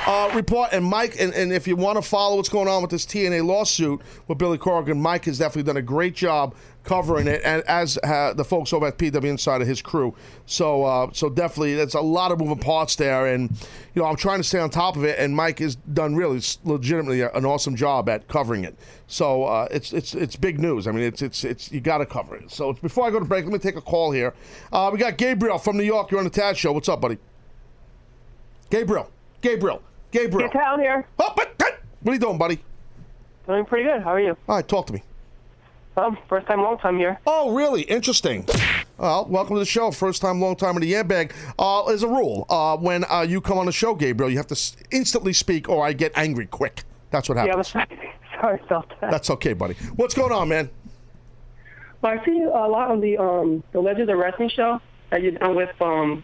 uh, report. And Mike, and, and if you want to follow what's going on with this TNA lawsuit with Billy Corrigan, Mike has definitely done a great job covering it, and as uh, the folks over at PW Insider, his crew. So, uh, so definitely, there's a lot of moving parts there, and you know, I'm trying to stay on top of it. And Mike has done really legitimately an awesome job at covering it. So uh, it's it's it's big news. I mean, it's it's it's you got to cover it. So before I go to break, let me take a call here. Uh, we got Gabriel from New York. You're on the Taz Show. What's up, buddy? Gabriel, Gabriel, Gabriel. town here. Oh, but- what are you doing, buddy? Doing pretty good. How are you? All right, talk to me. Um, first time, long time here. Oh, really? Interesting. Well, welcome to the show. First time, long time in the airbag. Uh, there's a rule. Uh, when uh, you come on the show, Gabriel, you have to s- instantly speak or I get angry quick. That's what happens. Yeah. I'm sorry about that. That's okay, buddy. What's going on, man? Well, I see you a lot on the um the Legends of Wrestling show that you've done with um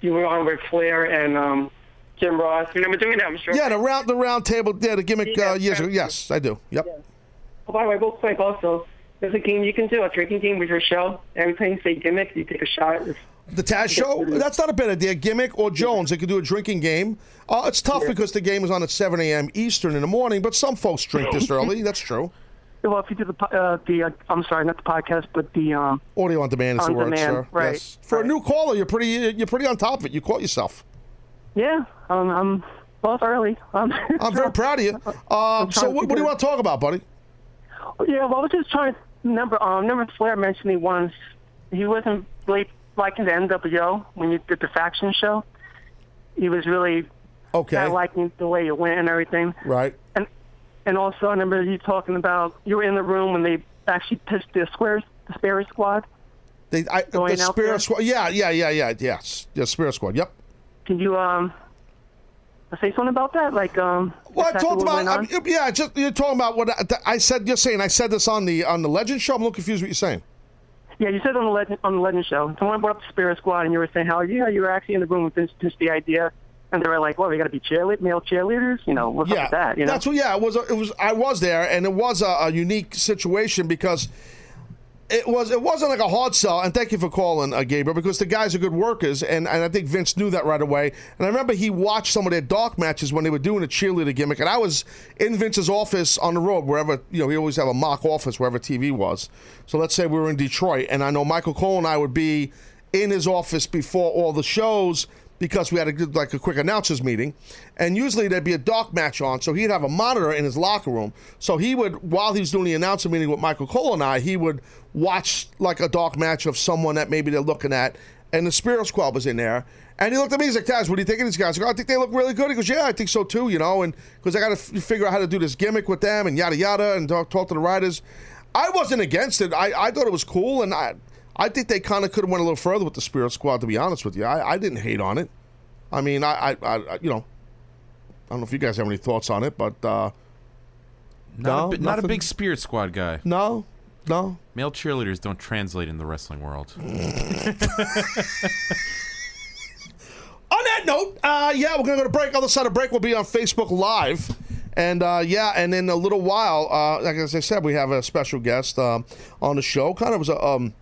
you were on with Flair and um Jim Ross. You remember doing that? I'm sure. Yeah, the round, the round table, yeah, the gimmick uh, years ago. Yes, I do. Yep. Oh, by the way, real quick, also, there's a game you can do, a drinking game with your show. Every time you say gimmick, you take a shot. It's, The Taz Show? That's not a bad idea. Gimmick or Jones, they could do a drinking game. Uh, it's tough because the game is on at 7 a.m. Eastern in the morning, but some folks drink this early. That's true. well, if you do the uh, the uh, I'm sorry, not the podcast, but the um Audio on demand is the word, demand, sir. right, Yes. For a new caller, you're pretty you're pretty on top of it. You caught yourself. yeah, um, I'm it's early. Um, I'm very proud of you. Uh, so what, what do you want to talk about, buddy? Yeah, well, I was just trying to remember. Um, remember Flair mentioned me once. He wasn't really liking the NWO when you did the faction show. He was really okay not liking the way it went and everything. Right. And and also, I remember you talking about you were in the room when they actually pitched the squares, the Sparrow Squad. They, I, the Spirit? Squad. Yeah, yeah, yeah, yeah. Yes, the Spirit Squad. Yep. Can you um say something about that? Like um, Well, I talked about. I, yeah, just you're talking about what I, I said. You're saying I said this on the on the Legend show. I'm a little confused what you're saying. Yeah, you said on the Legend on the Legend show. Someone brought up the Spirit Squad, and you were saying how yeah you were actually in the room with Vince, Vince the idea, and they were like, well, we got to be cheerlead male cheerleaders. You know, what's up yeah, with that? You know, that's what. Yeah, it was. A, it was. I was there, and it was a, a unique situation because it was. It wasn't like a hard sell. And thank you for calling, uh, Gabriel, because the guys are good workers, and, and I think Vince knew that right away. And I remember he watched some of their dark matches when they were doing a cheerleader gimmick, and I was in Vince's office on the road, wherever you know he always have a mock office wherever TV was. So let's say we were in Detroit, and I know Michael Cole and I would be in his office before all the shows because we had a like a quick announcers meeting, and usually there'd be a dark match on, so he'd have a monitor in his locker room. So he would, while he's doing the announcer meeting with Michael Cole and I, he would watch like a dark match of someone that maybe they're looking at, and the Spirit Squad was in there. And he looked at me. He's like, "Taz, what do you think of these guys?" I go, "I think they look really good." He goes, "Yeah, I think so too." You know, and because I got to f- figure out how to do this gimmick with them and yada yada, and talk, talk to the writers. I wasn't against it. I, I thought it was cool, and I I think they kind of could have went a little further with the Spirit Squad. To be honest with you, I, I didn't hate on it. I mean, I, I, I, you know, I don't know if you guys have any thoughts on it, but uh, Not, no, a, bi- not a big Spirit Squad guy. No, no. Male cheerleaders don't translate in the wrestling world. On that note, uh, yeah, we're gonna go to break. Other side of break, we'll be on Facebook Live, and uh, yeah, and in a little while, uh, like as I said, we have a special guest um, on the show. Kind of was a, um,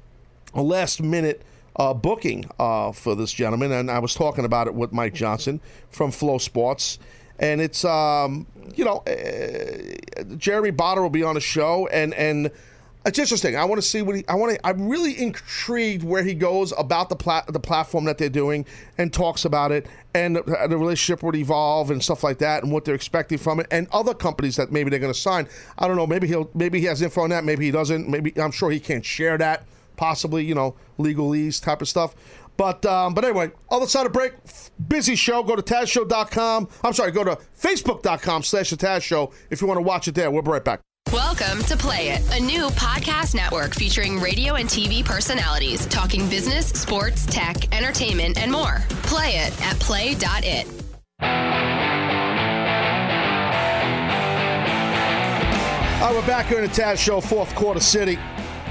a last minute uh, booking uh, for this gentleman, and I was talking about it with Mike Johnson from FloSports, and it's um, you know uh, Jeremy Botter will be on the show, and and it's interesting. I want to see what he. I want to. I'm really intrigued where he goes about the plat, the platform that they're doing, and talks about it, and the, the relationship would evolve and stuff like that, and what they're expecting from it, and other companies that maybe they're going to sign. I don't know. Maybe he'll. Maybe he has info on that. Maybe he doesn't. Maybe I'm sure he can't share that. Possibly, you know, legalese type of stuff. But um, but anyway, other side of break, busy show. Go to TazShow.com. I'm sorry, go to Facebook.com slash the Taz Show if you want to watch it there. We'll be right back. Welcome to Play It, a new podcast network featuring radio and TV personalities talking business, sports, tech, entertainment, and more. Play it at play.it. All right, we're back here in the Taz Show, fourth quarter city.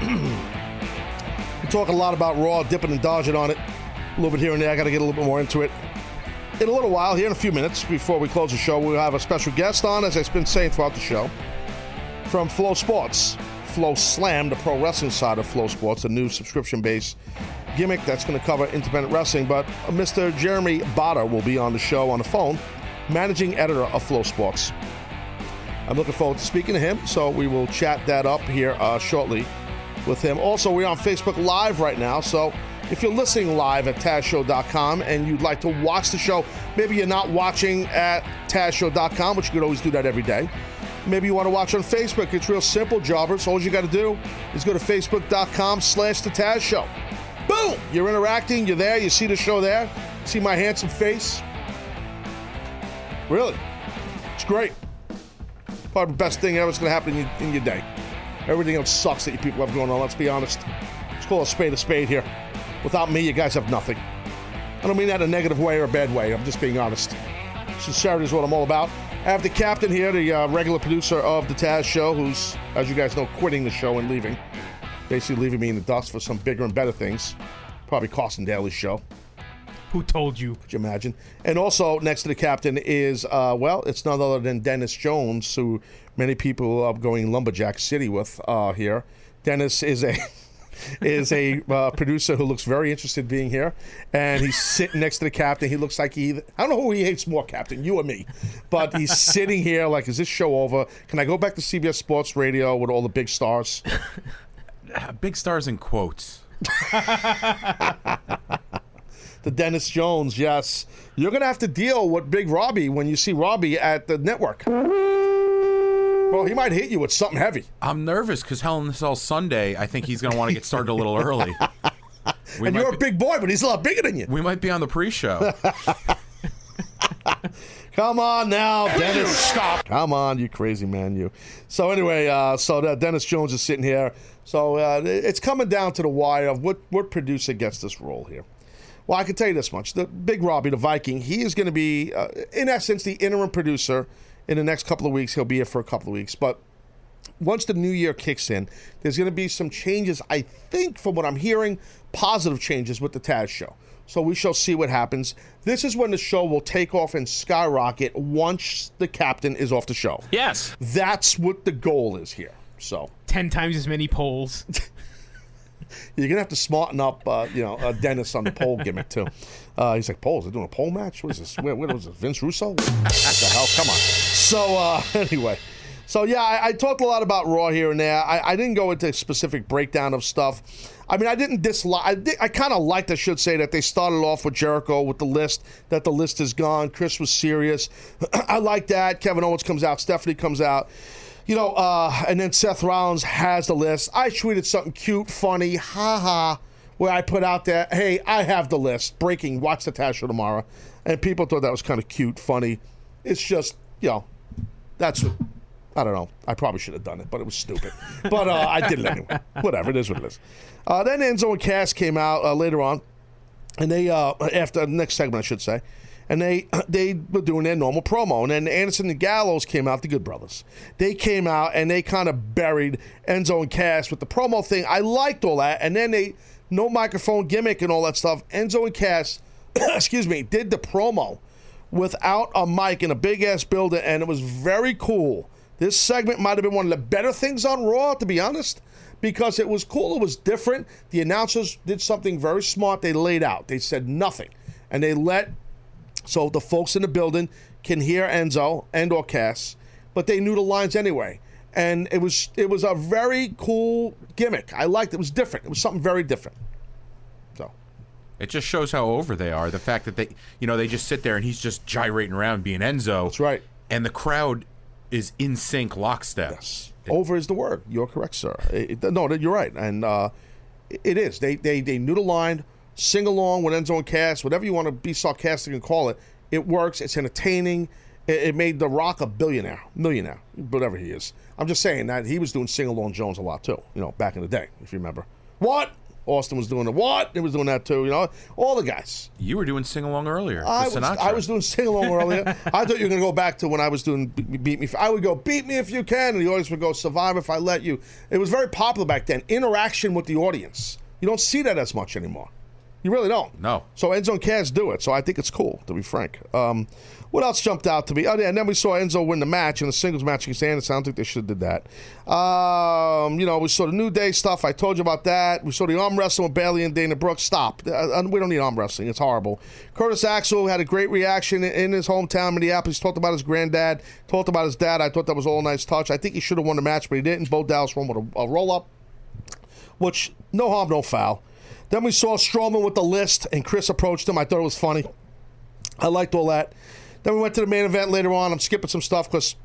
We're talking a lot about Raw, dipping and dodging on it. A little bit here and there. I got to get a little bit more into it. In a little while, here in a few minutes, before we close the show, we'll have a special guest on, as I've been saying throughout the show, from FloSports. Flow Slam, the pro wrestling side of FloSports, a new subscription based gimmick that's going to cover independent wrestling. But Mr. Jeremy Botter will be on the show on the phone, managing editor of FloSports. I'm looking forward to speaking to him, so we will chat that up here uh, shortly with him. Also, we're on Facebook Live right now, so if you're listening live at TazShow.com and you'd like to watch the show, maybe you're not watching at TazShow.com, which you could always do that every day. Maybe you want to watch on Facebook. It's real simple, jobbers. All you got to do is go to Facebook.com slash The Taz Show. Boom! You're interacting, you're there, you see the show there, see my handsome face. Really? It's great. Probably the best thing ever is going to happen in your, in your day. Everything else sucks that you people have going on, let's be honest. Let's call a spade a spade here. Without me, you guys have nothing. I don't mean that in a negative way or a bad way. I'm just being honest. Sincerity is what I'm all about. I have the captain here, the uh, regular producer of the Taz Show, who's, as you guys know, quitting the show and leaving. Basically leaving me in the dust for some bigger and better things. Probably costing Daly's show. Who told you? Could you imagine? And also next to the captain is, uh, well, it's none other than Dennis Jones, who many people are going Lumberjack City with uh, here. Dennis is a is a uh, producer who looks very interested in being here, and he's sitting next to the captain. He looks like he, I don't know who he hates more, Captain, you or me, but he's sitting here like, is this show over? Can I go back to CBS Sports Radio with all the big stars? Big stars in quotes. the Dennis Jones, yes. You're going to have to deal with Big Robbie when you see Robbie at the network. Well, he might hit you with something heavy. I'm nervous because Hell in a Cell Sunday, I think he's going to want to get started a little early. and you're a big boy, but he's a lot bigger than you. We might be on the pre-show. Come on now, Dennis. Stop. Come on, you crazy man, you. So anyway, uh, so that Dennis Jones is sitting here. So uh, it's coming down to the wire of what what producer gets this role here. Well, I can tell you this much: the Big Robbie, the Viking, he is going to be, uh, in essence, the interim producer. In the next couple of weeks, he'll be here for a couple of weeks, but once the new year kicks in, there's going to be some changes. I think, from what I'm hearing, positive changes with the Taz show. So we shall see what happens. This is when the show will take off and skyrocket once the captain is off the show. Yes. That's what the goal is here. So Ten times as many polls. you're gonna have to smarten up, uh, you know, uh, Dennis on the pole gimmick too. Uh, he's like, polls? They're doing a pole match? What is this? Where, where was this? Vince Russo? What the hell? Come on. So uh, anyway, so yeah, I, I talked a lot about Raw here and there. I, I didn't go into specific breakdown of stuff. I mean, I didn't dislike. I, di- I kind of liked, I should say, that they started off with Jericho with the list. That the list is gone. Chris was serious. I like that. Kevin Owens comes out. Stephanie comes out. You know, uh, and then Seth Rollins has the list. I tweeted something cute, funny, ha ha, where I put out there, hey, I have the list. Breaking, watch the Taz Show tomorrow. And people thought that was kind of cute, funny. It's just, you know, that's, I don't know. I probably should have done it, but it was stupid. But uh, I did it anyway. Whatever, it is what it is. Uh, then Enzo and Cass came out uh, later on, and they, uh, after the next segment, I should say, and they they were doing their normal promo. And then Anderson and Gallows came out, the Good Brothers. They came out and they kind of buried Enzo and Cass with the promo thing. I liked all that. And then they, no microphone gimmick and all that stuff. Enzo and Cass, excuse me, did the promo without a mic in a big ass building, and it was very cool. This segment might have been one of the better things on Raw, to be honest, because it was cool. It was different. The announcers did something very smart. They laid out. They said nothing, and they let so the folks in the building can hear Enzo and or Cass, but they knew the lines anyway. And it was it was a very cool gimmick. I liked it. It was different. It was something very different. So It just shows how over they are. The fact that they, you know, they just sit there and he's just gyrating around being Enzo. That's right. And the crowd is in sync, lockstep. Yes. Over is the word. You're correct, sir. It- it- no, you're right, and uh, it is. They they they knew the line. Sing along with Enzo and Cass, whatever you want to be sarcastic and call it. It works. It's entertaining. It, it made The Rock a billionaire, millionaire, whatever he is. I'm just saying that he was doing sing along Jones a lot too. You know, back in the day, if you remember. What? Austin was doing the what? He was doing that too. You know, all the guys. You were doing sing along earlier. I was, I was doing sing along earlier. I thought you were going to go back to when I was doing Be- Beat Me. I would go, Beat Me If You Can. And the audience would go, Survive If I Let You. It was very popular back then. Interaction with the audience. You don't see that as much anymore. You really don't. No. So Enzo and Cass do it. So I think it's cool, to be frank. Um, what else jumped out to me? Oh, yeah, and then we saw Enzo win the match in the singles match against Anderson. I don't think they should have did that. Um, you know, we saw the New Day stuff. I told you about that. We saw the arm wrestling with Bayley and Dana Brooks. Stop. Uh, we don't need arm wrestling. It's horrible. Curtis Axel had a great reaction in- in his hometown, Minneapolis. Talked about his granddad. Talked about his dad. I thought that was all a nice touch. I think he should have won the match, but he didn't. Bo Dallas won with a, a roll up which no harm, no foul. Then we saw Strowman with the list, and Chris approached him. I thought it was funny. I liked all that. Then we went to the main event later on. I'm skipping some stuff because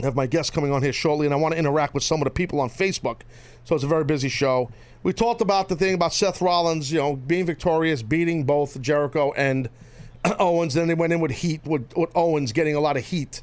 I have my guest coming on here shortly, and I want to interact with some of the people on Facebook. So it's a very busy show. We talked about the thing about Seth Rollins, you know, being victorious, beating both Jericho and Owens. Then they went in with heat, with, with Owens getting a lot of heat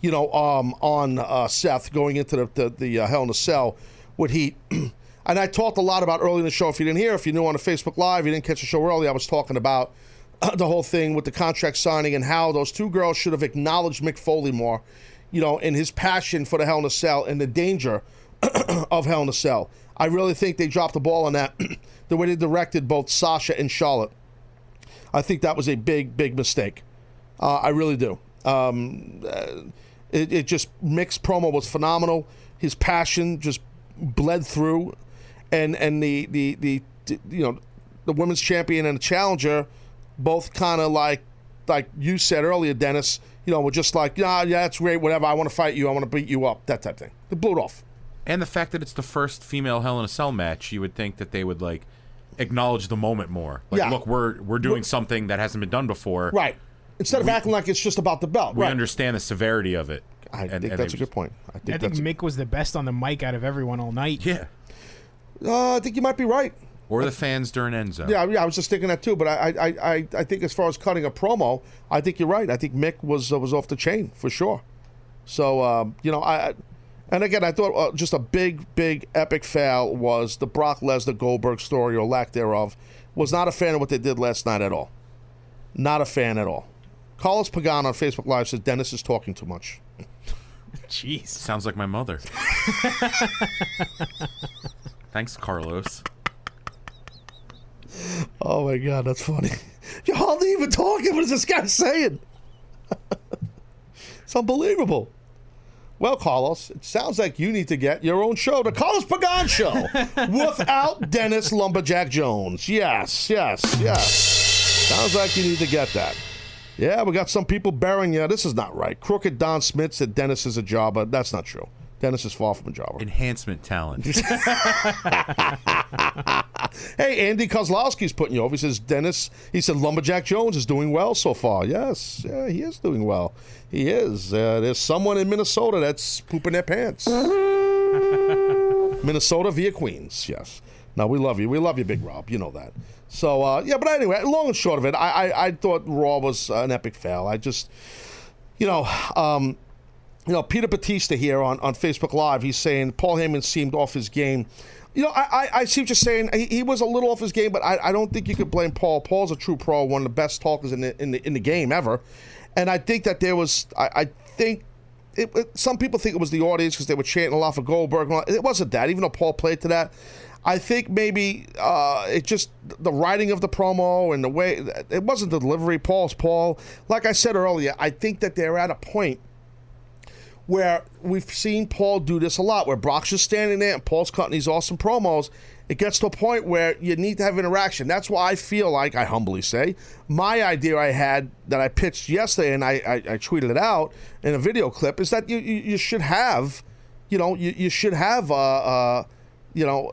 you know, um, on uh, Seth going into the the, the uh, Hell in a Cell with Heat. and I talked a lot about early in the show. If you didn't hear, if you knew on the Facebook Live, you didn't catch the show early. I was talking about the whole thing with the contract signing and how those two girls should have acknowledged Mick Foley more, you know, in his passion for the Hell in a Cell and the danger of Hell in a Cell. I really think they dropped the ball on that. the way they directed both Sasha and Charlotte. I think that was a big, big mistake. Uh, I really do. Um, uh, it, it just Mick's promo was phenomenal. His passion just bled through, and and the the the, the you know the women's champion and the challenger, both kind of like like you said earlier, Dennis. You know, were just like yeah, yeah, that's great, whatever. I want to fight you. I want to beat you up. That type of thing. They blew it off. And the fact that it's the first female Hell in a Cell match, you would think that they would like acknowledge the moment more. Like, Yeah. look, we're we're doing something that hasn't been done before. Right. Instead of acting like it's just about the belt. We right. understand the severity of it. I think that's a good point. I think I think that's. Mick was the best on the mic out of everyone all night. Yeah. Uh, I think you might be right. Or the fans during Enzo. Yeah, yeah, I was just thinking that too. But I, I, I, I think as far as cutting a promo, I think you're right. I think Mick was uh, was off the chain for sure. So um, you know, I, I- and again, I thought uh, just a big, big epic fail was the Brock Lesnar Goldberg story or lack thereof. Was not a fan of what they did last night at all. Not a fan at all. Carlos Pagan on Facebook Live says Dennis is talking too much. Jeez. Sounds like my mother. Thanks, Carlos. Oh my god, that's funny. You're hardly even talking. What is this guy saying? it's unbelievable. Well, Carlos, it sounds like you need to get your own show, the Carlos Pagan Show, without Dennis Lumberjack Jones. Yes, yes, yes. Sounds like you need to get that. Yeah, we got some people bearing you. This is not right. Crooked Don Smith said Dennis is a jobber. That's not true. Dennis is far from a jobber. Enhancement talent. Hey, Andy Kozlowski's putting you over. He says Dennis. He said Lumberjack Jones is doing well so far. Yes, yeah, he is doing well. He is. Uh, there's someone in Minnesota that's pooping their pants. Minnesota via Queens. Yes. Now, we love you. We love you, Big Rob. You know that. So uh, yeah, but anyway, long and short of it, I I, I thought Raw was an epic fail. I just, you know. Um, you know, Peter Batista here on, on Facebook Live, he's saying Paul Heyman seemed off his game. You know, I, I, I see what you're saying. He, he was a little off his game, but I, I don't think you could blame Paul. Paul's a true pro, one of the best talkers in the in the, in the game ever. And I think that there was, I, I think, it, it- some people think it was the audience because they were chanting a lot for Goldberg. It wasn't that, even though Paul played to that. I think maybe uh, it just the writing of the promo and the way it wasn't the delivery. Paul's Paul. Like I said earlier, I think that they're at a point where we've seen Paul do this a lot, where Brock's just standing there and Paul's cutting these awesome promos. It gets to a point where you need to have interaction. That's why I feel like, I humbly say, my idea I had that I pitched yesterday and I, I, I tweeted it out in a video clip is that you, you, should have, you know, you, you should have, uh, uh, you know,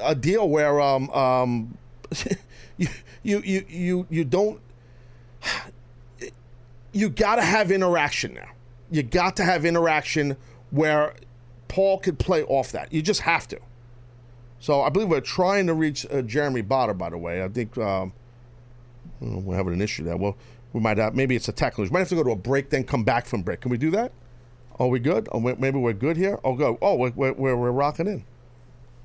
a deal where um, um, you, you, you, you, you don't you got to have interaction now. You got to have interaction where Paul could play off that. You just have to. So I believe we're trying to reach uh, Jeremy Botter. By the way, I think um, we're having an issue there. Well, we might have. Maybe it's a technical. We might have to go to a break, then come back from break. Can we do that? Are we good? Oh, maybe we're good here. Oh, go. Oh, we're, we're, we're rocking in.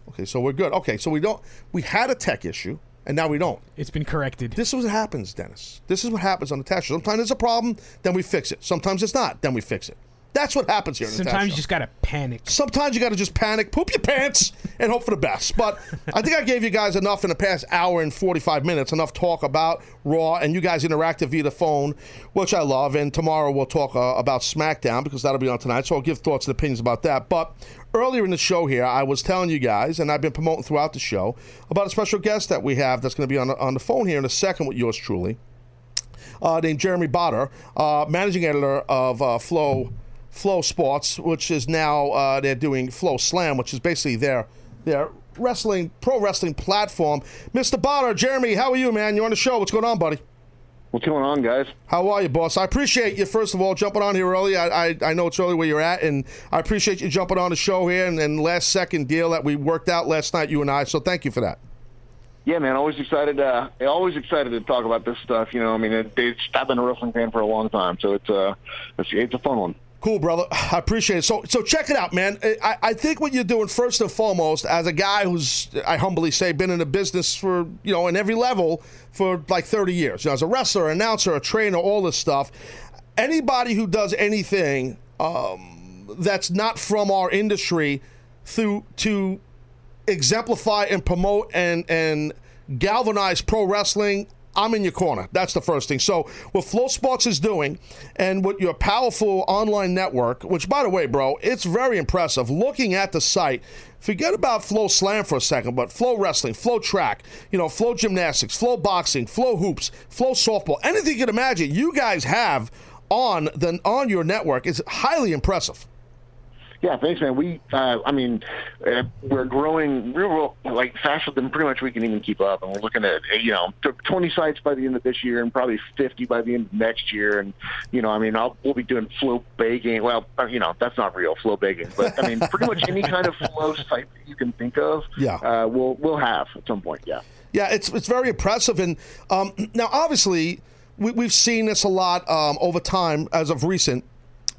Okay, so we're good. Okay, so we don't. We had a tech issue, and now we don't. It's been corrected. This is what happens, Dennis. This is what happens on the show. Sometimes there's a problem, then we fix it. Sometimes it's not, then we fix it. That's what happens here. Sometimes you just gotta panic. Sometimes you got to just panic, poop your pants, and hope for the best. But I think I gave you guys enough in the past hour and 45 minutes, enough talk about Raw, and you guys interacted via the phone, which I love. And tomorrow we'll talk uh, about SmackDown because that'll be on tonight. So I'll give thoughts and opinions about that. But earlier in the show here, I was telling you guys, and I've been promoting throughout the show, about a special guest that we have that's going to be on on the phone here in a second with yours truly uh, named Jeremy Botter, uh, managing editor of uh, Flow FloSports, which is now uh, they're doing FloSlam, which is basically their their wrestling pro wrestling platform. Mr. Botter, Jeremy, how are you, man? You're on the show. What's going on, buddy? What's going on, guys? How are you, boss? I appreciate you, first of all, jumping on here early. I, I, I know it's early where you're at, and I appreciate you jumping on the show here and, and last second deal that we worked out last night, you and I. So thank you for that. Yeah, man, always excited. Uh, always excited to talk about this stuff. You know, I mean, it, it's, I've been a wrestling fan for a long time, so it's uh, it's, it's a fun one. Cool, brother. I appreciate it. So, so check it out, man. I, I think what you're doing first and foremost, as a guy who's, I humbly say, been in the business for you know, in every level for like 30 years. You know, as a wrestler, announcer, a trainer, all this stuff. Anybody who does anything um, that's not from our industry, through to exemplify and promote and and galvanize pro wrestling I'm in your corner. That's the first thing. So, what FloSports is doing, and what your powerful online network, which, by the way, bro, it's very impressive. Looking at the site, forget about FloSlam for a second, but FloWrestling, Flow Track, you know, FloGymnastics, Flow Boxing, FloHoops, Flow Softball, anything you can imagine, you guys have on the on your network is highly impressive. Yeah, thanks, man. We, uh, I mean, uh, we're growing real, real, like faster than pretty much we can even keep up, and we're looking at you know t- 20 sites by the end of this year, and probably 50 by the end of next year. And you know, I mean, I'll, we'll be doing flow baking. Well, uh, you know, that's not real flow baking, but I mean, pretty much any kind of flow site that you can think of, Yeah. uh, we'll we'll have at some point. Yeah. Yeah, it's it's very impressive, and um, now obviously we, we've seen this a lot um, over time as of recent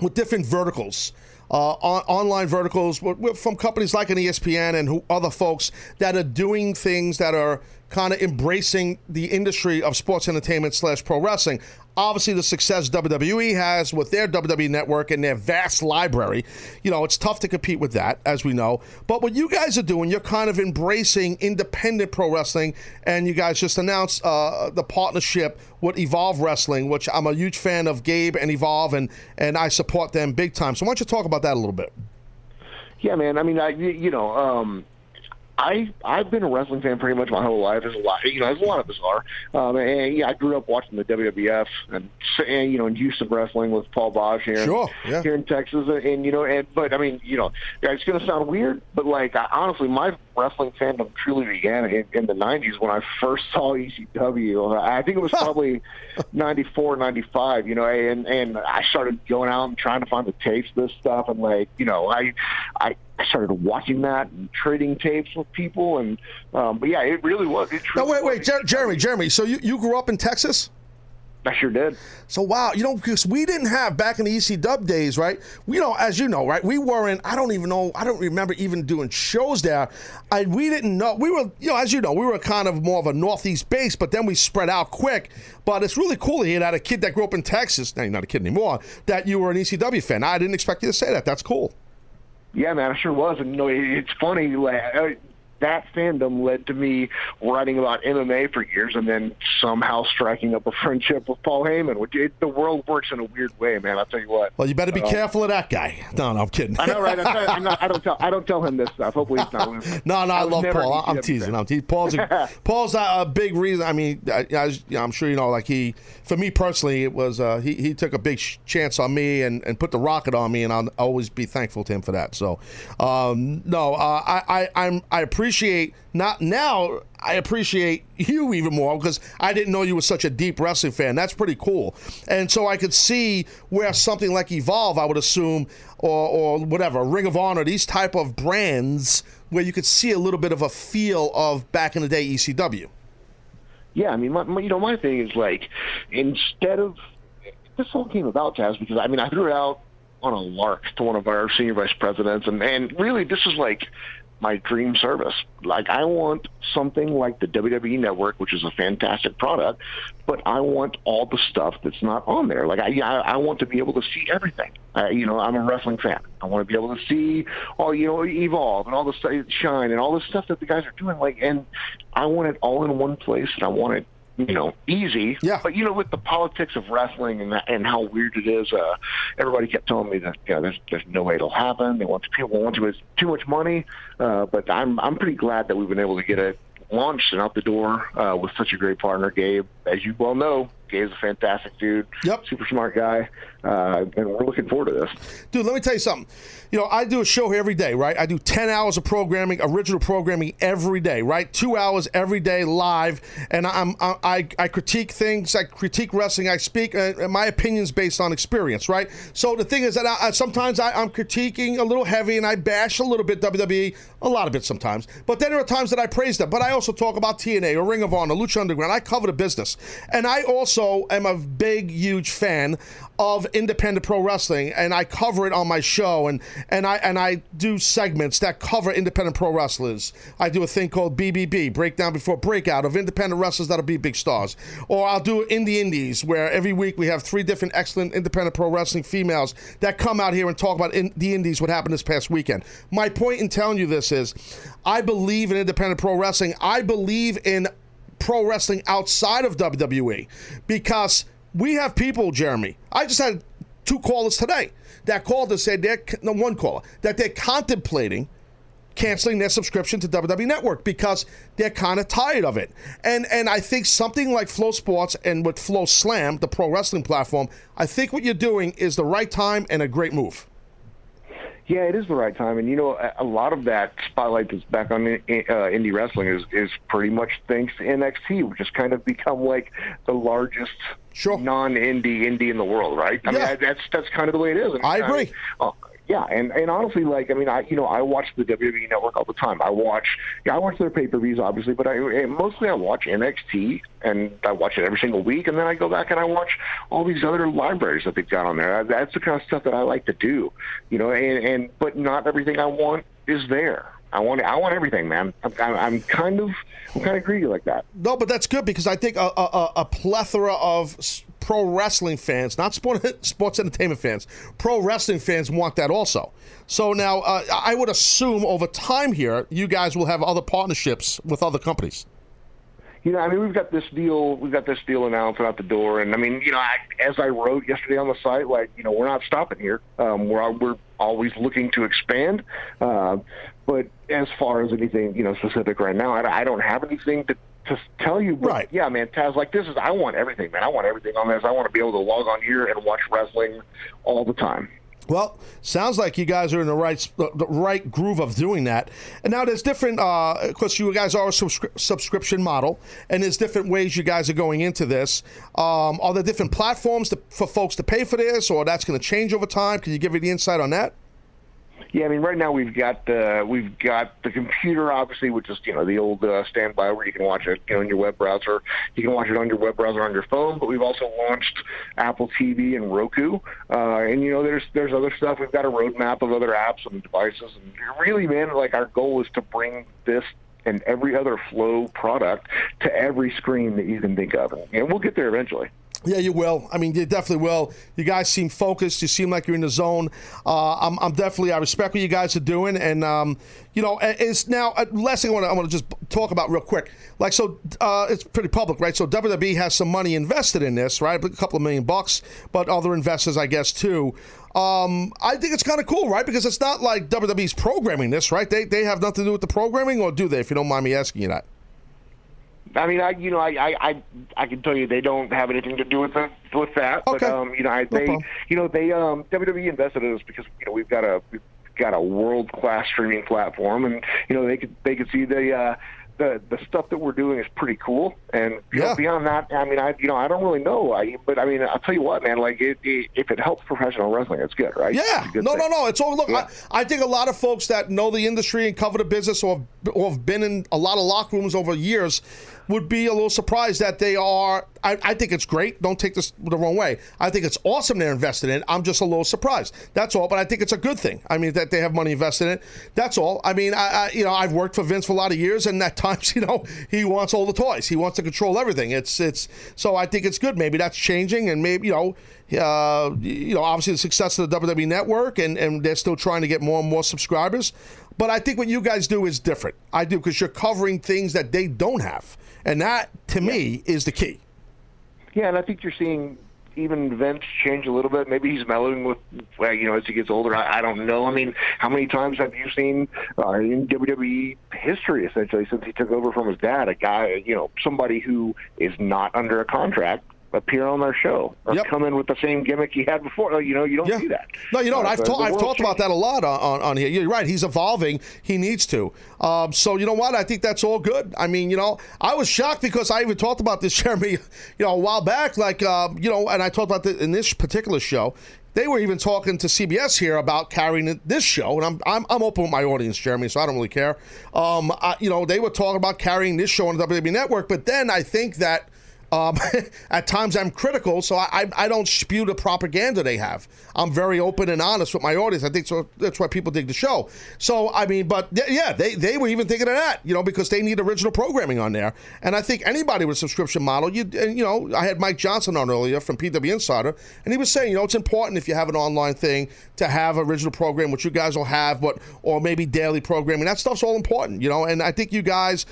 with different verticals. Uh, on, online verticals from companies like an ESPN and who, other folks that are doing things that are kind of embracing the industry of sports entertainment slash pro wrestling. Obviously, the success WWE has with their WWE network and their vast library, you know, it's tough to compete with that, as we know. But what you guys are doing, you're kind of embracing independent pro wrestling, and you guys just announced uh, the partnership with Evolve Wrestling, which I'm a huge fan of Gabe and Evolve, and and I support them big time. So why don't you talk about that a little bit? Yeah, man. I mean, I you know, um, I I've been a wrestling fan pretty much my whole life. There's a lot, you know, there's a lot of us are. Um, and yeah, I grew up watching the WWF and, and you know, in Houston wrestling with Paul Boesch here, Sure, yeah. here in Texas, and you know, and but I mean, you know, it's going to sound weird, but like I, honestly, my wrestling fandom truly began in, in the '90s when I first saw ECW. I think it was probably '94, '95. You know, and and I started going out and trying to find the tapes of this stuff, and like, you know, I I I started watching that and trading tapes with people, and um, but yeah, it really was. It No, wait, wait, Jer- Jeremy, Jeremy. So you, you grew up in Texas? I sure did. So wow, you know, because we didn't have back in the EC Dub days, right? We know, as you know, right? We weren't. I don't even know. I don't remember even doing shows there. I we didn't know. We were, you know, as you know, we were kind of more of a northeast base, but then we spread out quick. But it's really cool to hear that a kid that grew up in Texas, now you're not a kid anymore, that you were an ECW fan. I didn't expect you to say that. That's cool. Yeah, man, I sure was. And you know, it's funny. Like, that fandom led to me writing about MMA for years, and then somehow striking up a friendship with Paul Heyman. Which it, the world works in a weird way, man. I'll tell you what. Well, you better be Um, careful of that guy. No, no, I'm kidding. I know, right? I'm not, I don't tell. I don't tell him this stuff. Hopefully, he's not. listening. No, no, I, was love Paul. I'm teasing. I'm teasing. Paul's a, Paul's a, a big reason. I mean, I, I, I'm sure you know, like he, for me personally, it was uh, he he took a big sh- chance on me and, and put the rocket on me, and I'll always be thankful to him for that. So, um, no, uh, I, I I'm I appreciate not now. I appreciate you even more because I didn't know you were such a deep wrestling fan. That's pretty cool, and so I could see where something like Evolve, I would assume, or or whatever, Ring of Honor, these type of brands where you could see a little bit of a feel of back in the day ECW. Yeah, I mean, my, my, you know, my thing is like, instead of this all came about, Taz, because I mean, I threw it out on a lark to one of our senior vice presidents, and and really, this is like my dream service. Like, I want something like the WWE Network, which is a fantastic product, but I want all the stuff that's not on there. Like, I I, I want to be able to see everything. Uh, you know, I'm a wrestling fan. I want to be able to see all you know, evolve and all the stuff, shine and all the stuff that the guys are doing. Like, and I want it all in one place, and I want it you know, easy. Yeah. But you know, with the politics of wrestling and that, and how weird it is, uh, everybody kept telling me that you know, there's there's no way it'll happen. They want people want to it's too much money. Uh, but I'm I'm pretty glad that we've been able to get it launched and out the door uh, with such a great partner, Gabe. As you well know, Gabe's a fantastic dude. Yep. Super smart guy, uh, and we're looking forward to this. Dude, let me tell you something. You know, I do a show here every day, right? I do 10 hours of programming, original programming every day, right? Two hours every day live. And I'm, I, I, I critique things, I critique wrestling, I speak, uh, and my opinion's based on experience, right? So the thing is that I, I, sometimes I, I'm critiquing a little heavy and I bash a little bit WWE, a lot of it sometimes. But then there are times that I praise them. But I also talk about TNA or Ring of Honor, Lucha Underground. I cover the business. And I also am a big, huge fan of independent pro wrestling and I cover it on my show and and I and I do segments that cover independent pro wrestlers. I do a thing called BBB, breakdown before breakout of independent wrestlers that'll be big stars. Or I'll do in the indies where every week we have three different excellent independent pro wrestling females that come out here and talk about in the indies what happened this past weekend. My point in telling you this is I believe in independent pro wrestling. I believe in pro wrestling outside of WWE because we have people, Jeremy. I just had two callers today that called and said they're no one caller that they're contemplating canceling their subscription to WWE Network because they're kind of tired of it. And and I think something like FloSports and with FloSlam, the pro wrestling platform, I think what you're doing is the right time and a great move. Yeah, it is the right time, and you know, a- lot of that spotlight that's back on uh, indie wrestling is is pretty much thanks to NXT, which has kind of become like the largest non-indie indie in the world, right? I mean, Yeah. I, that's that's kind of the way it is. And I agree. uh, yeah, and and honestly, like I mean, I you know I watch the WWE Network all the time. I watch, yeah, I watch their pay per views, obviously, but I mostly I watch NXT, and I watch it every single week, and then I go back and I watch all these other libraries that they've got on there. That's the kind of stuff that I like to do, you know. And and but not everything I want is there. I want I want everything, man. I'm, I'm, kind of I'm kind of greedy like that. No, but that's good because I think a, a, a- plethora of pro wrestling fans, not sport, sports entertainment fans, pro wrestling fans want that also. So now uh, I would assume over time here, you guys will have other partnerships with other companies. You know, I mean, we've got this deal. We've got this deal announced out the door, and I mean, you know, I, as I wrote yesterday on the site, like, you know, we're not stopping here. Um, we're we're always looking to expand, uh, but as far as anything, you know, specific right now, I, I don't have anything to to tell you. But right. Yeah, man, Taz, like this is. I want everything, man. I want everything on this. I want to be able to log on here and watch wrestling all the time. Well, sounds like you guys are in the right the the right groove of doing that. And now there's different, uh, of course, you guys are a subscri- subscription model, and there's different ways you guys are going into this. Um, are there different platforms to, for folks to pay for this, or that's going to change over time? Can you give me the insight on that? Yeah, I mean, right now we've got uh, we've got the computer, obviously, which is you know the old uh, standby where you can watch it, you know, in your web browser. You can watch it on your web browser on your phone, but we've also launched Apple TV and Roku, uh, and you know, there's there's other stuff. We've got a roadmap of other apps and devices, and really, man, like our goal is to bring this and every other Flow product to every screen that you can think of, and, we'll get there eventually. Yeah, you will. I mean, you definitely will. You guys seem focused. You seem like you're in the zone. Uh, I'm, I'm definitely. I respect what you guys are doing, and um, you know, it's now uh, last thing I want to I want to just talk about real quick. Like, so uh, it's pretty public, right? So WWE has some money invested in this, right? A couple of million bucks, but other investors, I guess, too. Um, I think it's kind of cool, right? Because it's not like WWE's programming this, right? They they have nothing to do with the programming, or do they? If you don't mind me asking you that. I mean, I you know, I I I, I can tell you they don't have anything to do with the, with that. Okay. But um, you know, I, they you know they um WWE invested in us because you know we've got a we've got a world class streaming platform, and you know they could they could see the. uh the the stuff that we're doing is pretty cool, and you know, beyond that, I mean, I you know I don't really know, I but I mean I'll tell you what, man, like it, it, if it helps professional wrestling, it's good, right? Yeah, good no, thing. no, no. It's all look. I, I think a lot of folks that know the industry and cover the business, or, or have been in a lot of locker rooms over years, would be a little surprised that they are. I, I think it's great. Don't take this the wrong way. I think it's awesome they're invested in. I'm just a little surprised. That's all. But I think it's a good thing. I mean that they have money invested in it. That's all. I mean, I, I you know I've worked for Vince for a lot of years, and at times you know he wants all the toys. He wants to control everything. It's it's so I think it's good. Maybe that's changing, and maybe you know uh, you know, obviously the success of the WWE Network, and, and they're still trying to get more and more subscribers. But I think what you guys do is different. I do because you're covering things that they don't have, and that to me is the key. Yeah, and I think you're seeing even Vince change a little bit. Maybe he's mellowing with, well, you know, as he gets older. I, I don't know. I mean, how many times have you seen uh, in WWE history, essentially, since he took over from his dad, a guy, you know, somebody who is not under a contract appear on their show or come in with the same gimmick he had before? You know, you don't see that. No, you don't. Uh, I've, ta- I've talked about that a lot on, on, on here. You're right. He's evolving. He needs to. Um, so you know what? I think that's all good. I mean, you know, I was shocked because I even talked about this, Jeremy, you know, a while back. Like, um, you know, and I talked about it in this particular show. They were even talking to CBS here about carrying this show, and I'm I'm, I'm open with my audience, Jeremy, so I don't really care. Um, I, you know, they were talking about carrying this show on the WWE Network, but then I think that um, at times I'm critical, so I, I don't spew the propaganda they have. I'm very open and honest with my audience. I think so. That's why people dig the show. So I mean, but yeah, they they were even thinking of that, you know, because they need original programming on there. And I think anybody with a subscription model, you and, you know, I had Mike Johnson on earlier from PW Insider, and he was saying, you know, it's important if you have an online thing to have original program, which you guys will have, but or maybe daily programming. That stuff's all important, you know. And I think you guys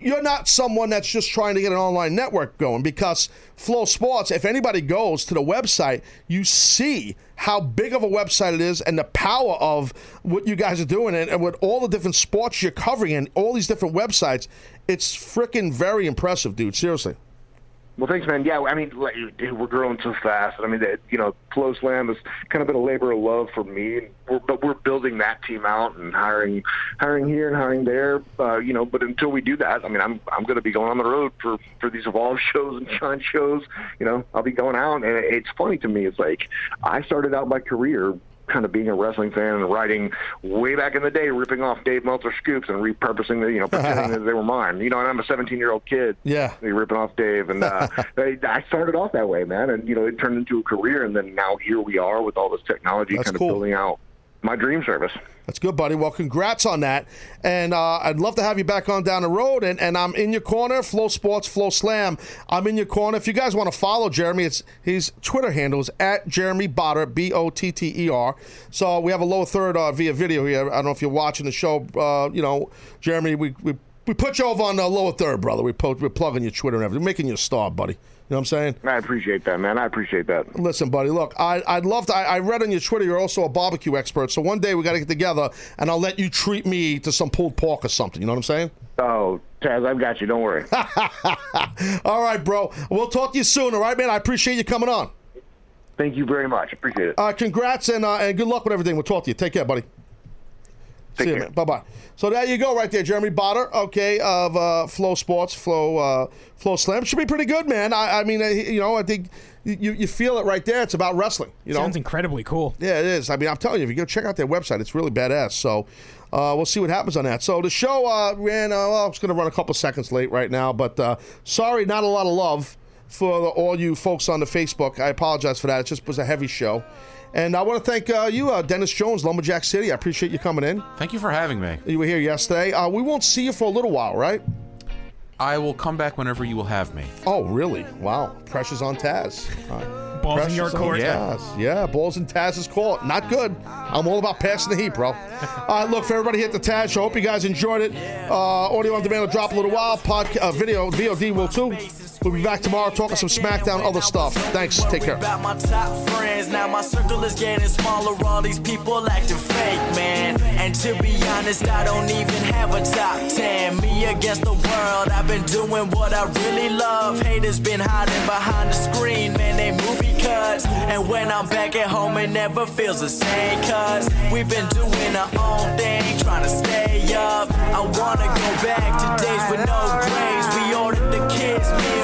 you're not someone that's just trying to get an online network going because FloSports, if anybody goes to the website, you see how big of a website it is and the power of what you guys are doing and, and with all the different sports you're covering and all these different websites. It's freaking very impressive, dude. Seriously. Well, thanks, man. Yeah, I mean, dude, we're growing so fast. I mean, that you know, FloSlam has kind of been a labor of love for me, we're, but we're building that team out and hiring, hiring here and hiring there. Uh, you know, but until we do that, I mean, I'm I'm going to be going on the road for for these Evolve shows and Shine shows. You know, I'll be going out, and it's funny to me. It's like I started out my career kind of being a wrestling fan and writing way back in the day, ripping off Dave Meltzer scoops and repurposing the, you know, pretending that they were mine. You know, and I'm a 17 year old kid. Yeah. You're ripping off Dave, and uh, I, I started off that way, man. And you know, it turned into a career, and then now here we are with all this technology, That's kind of cool. building out my dream service. That's good, buddy. Well, congrats on that. And uh, I'd love to have you back on down the road. And, and I'm in your corner, FloSports, Flow Slam. I'm in your corner. If you guys want to follow Jeremy, it's his Twitter handle is at Jeremy Botter, B O T T E R. So we have a lower third uh, via video here. I don't know if you're watching the show. Uh, you know, Jeremy, we, we, we put you over on the lower third, brother. We po- we're plugging your Twitter and everything. We're making you a star, buddy. You know what I'm saying? I appreciate that, man. I appreciate that. Listen, buddy. Look, I, I'd love to. I, I read on your Twitter you're also a barbecue expert. So one day we got to get together, and I'll let you treat me to some pulled pork or something. You know what I'm saying? Oh, Taz, I've got you. Don't worry. all right, bro. We'll talk to you soon. All right, man. I appreciate you coming on. Thank you very much. Appreciate it. Uh, congrats and uh, and good luck with everything. We'll talk to you. Take care, buddy. Take See you, care. man. Bye bye. So there you go, right there, Jeremy Botter. Okay, of uh, FloSports, Flow uh, FloSlam should be pretty good, man. I, I mean, uh, you know, I think you, you feel it right there. It's about wrestling. You know, Sounds incredibly cool. Yeah, it is. I mean, I'm telling you, if you go check out their website, it's really badass. So uh, we'll see what happens on that. So the show uh, ran. Uh, well, it's going to run a couple seconds late right now, but uh, sorry, not a lot of love for the, all you folks on the Facebook. I apologize for that. It just was a heavy show. And I want to thank uh, you, uh, Dennis Jones, Lumberjack City. I appreciate you coming in. Thank you for having me. You were here yesterday. Uh, we won't see you for a little while, right? I will come back whenever you will have me. Oh, really? Wow. Pressure's on Taz. All right. Balls in your court. Taz. Yeah, balls in Taz's court. Not good. I'm all about passing the heat, bro. All right, look, for everybody here at the Taz Show, hope you guys enjoyed it. Uh, audio on demand will drop a little while. Podca- uh, video, VOD will too. We'll be back tomorrow talking some SmackDown, other stuff. Thanks. Take care. About my top friends, now my circle is getting smaller. All these people acting fake, man. And to be honest, I don't even have a top ten. Me against the world, I've been doing what I really love. Haters been hiding behind the screen, man. They movie cuts. And when I'm back at home, it never feels the same. Cause we've been doing our own thing, trying to stay up. I wanna go back to days with no grades. We ordered the kids' meal,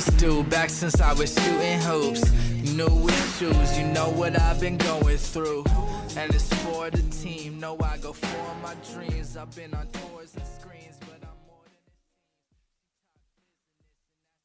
truest dude back since I was shooting hoops. New issues, you know what I've been going through. And it's for the team, know I go for my dreams. I've been on screens.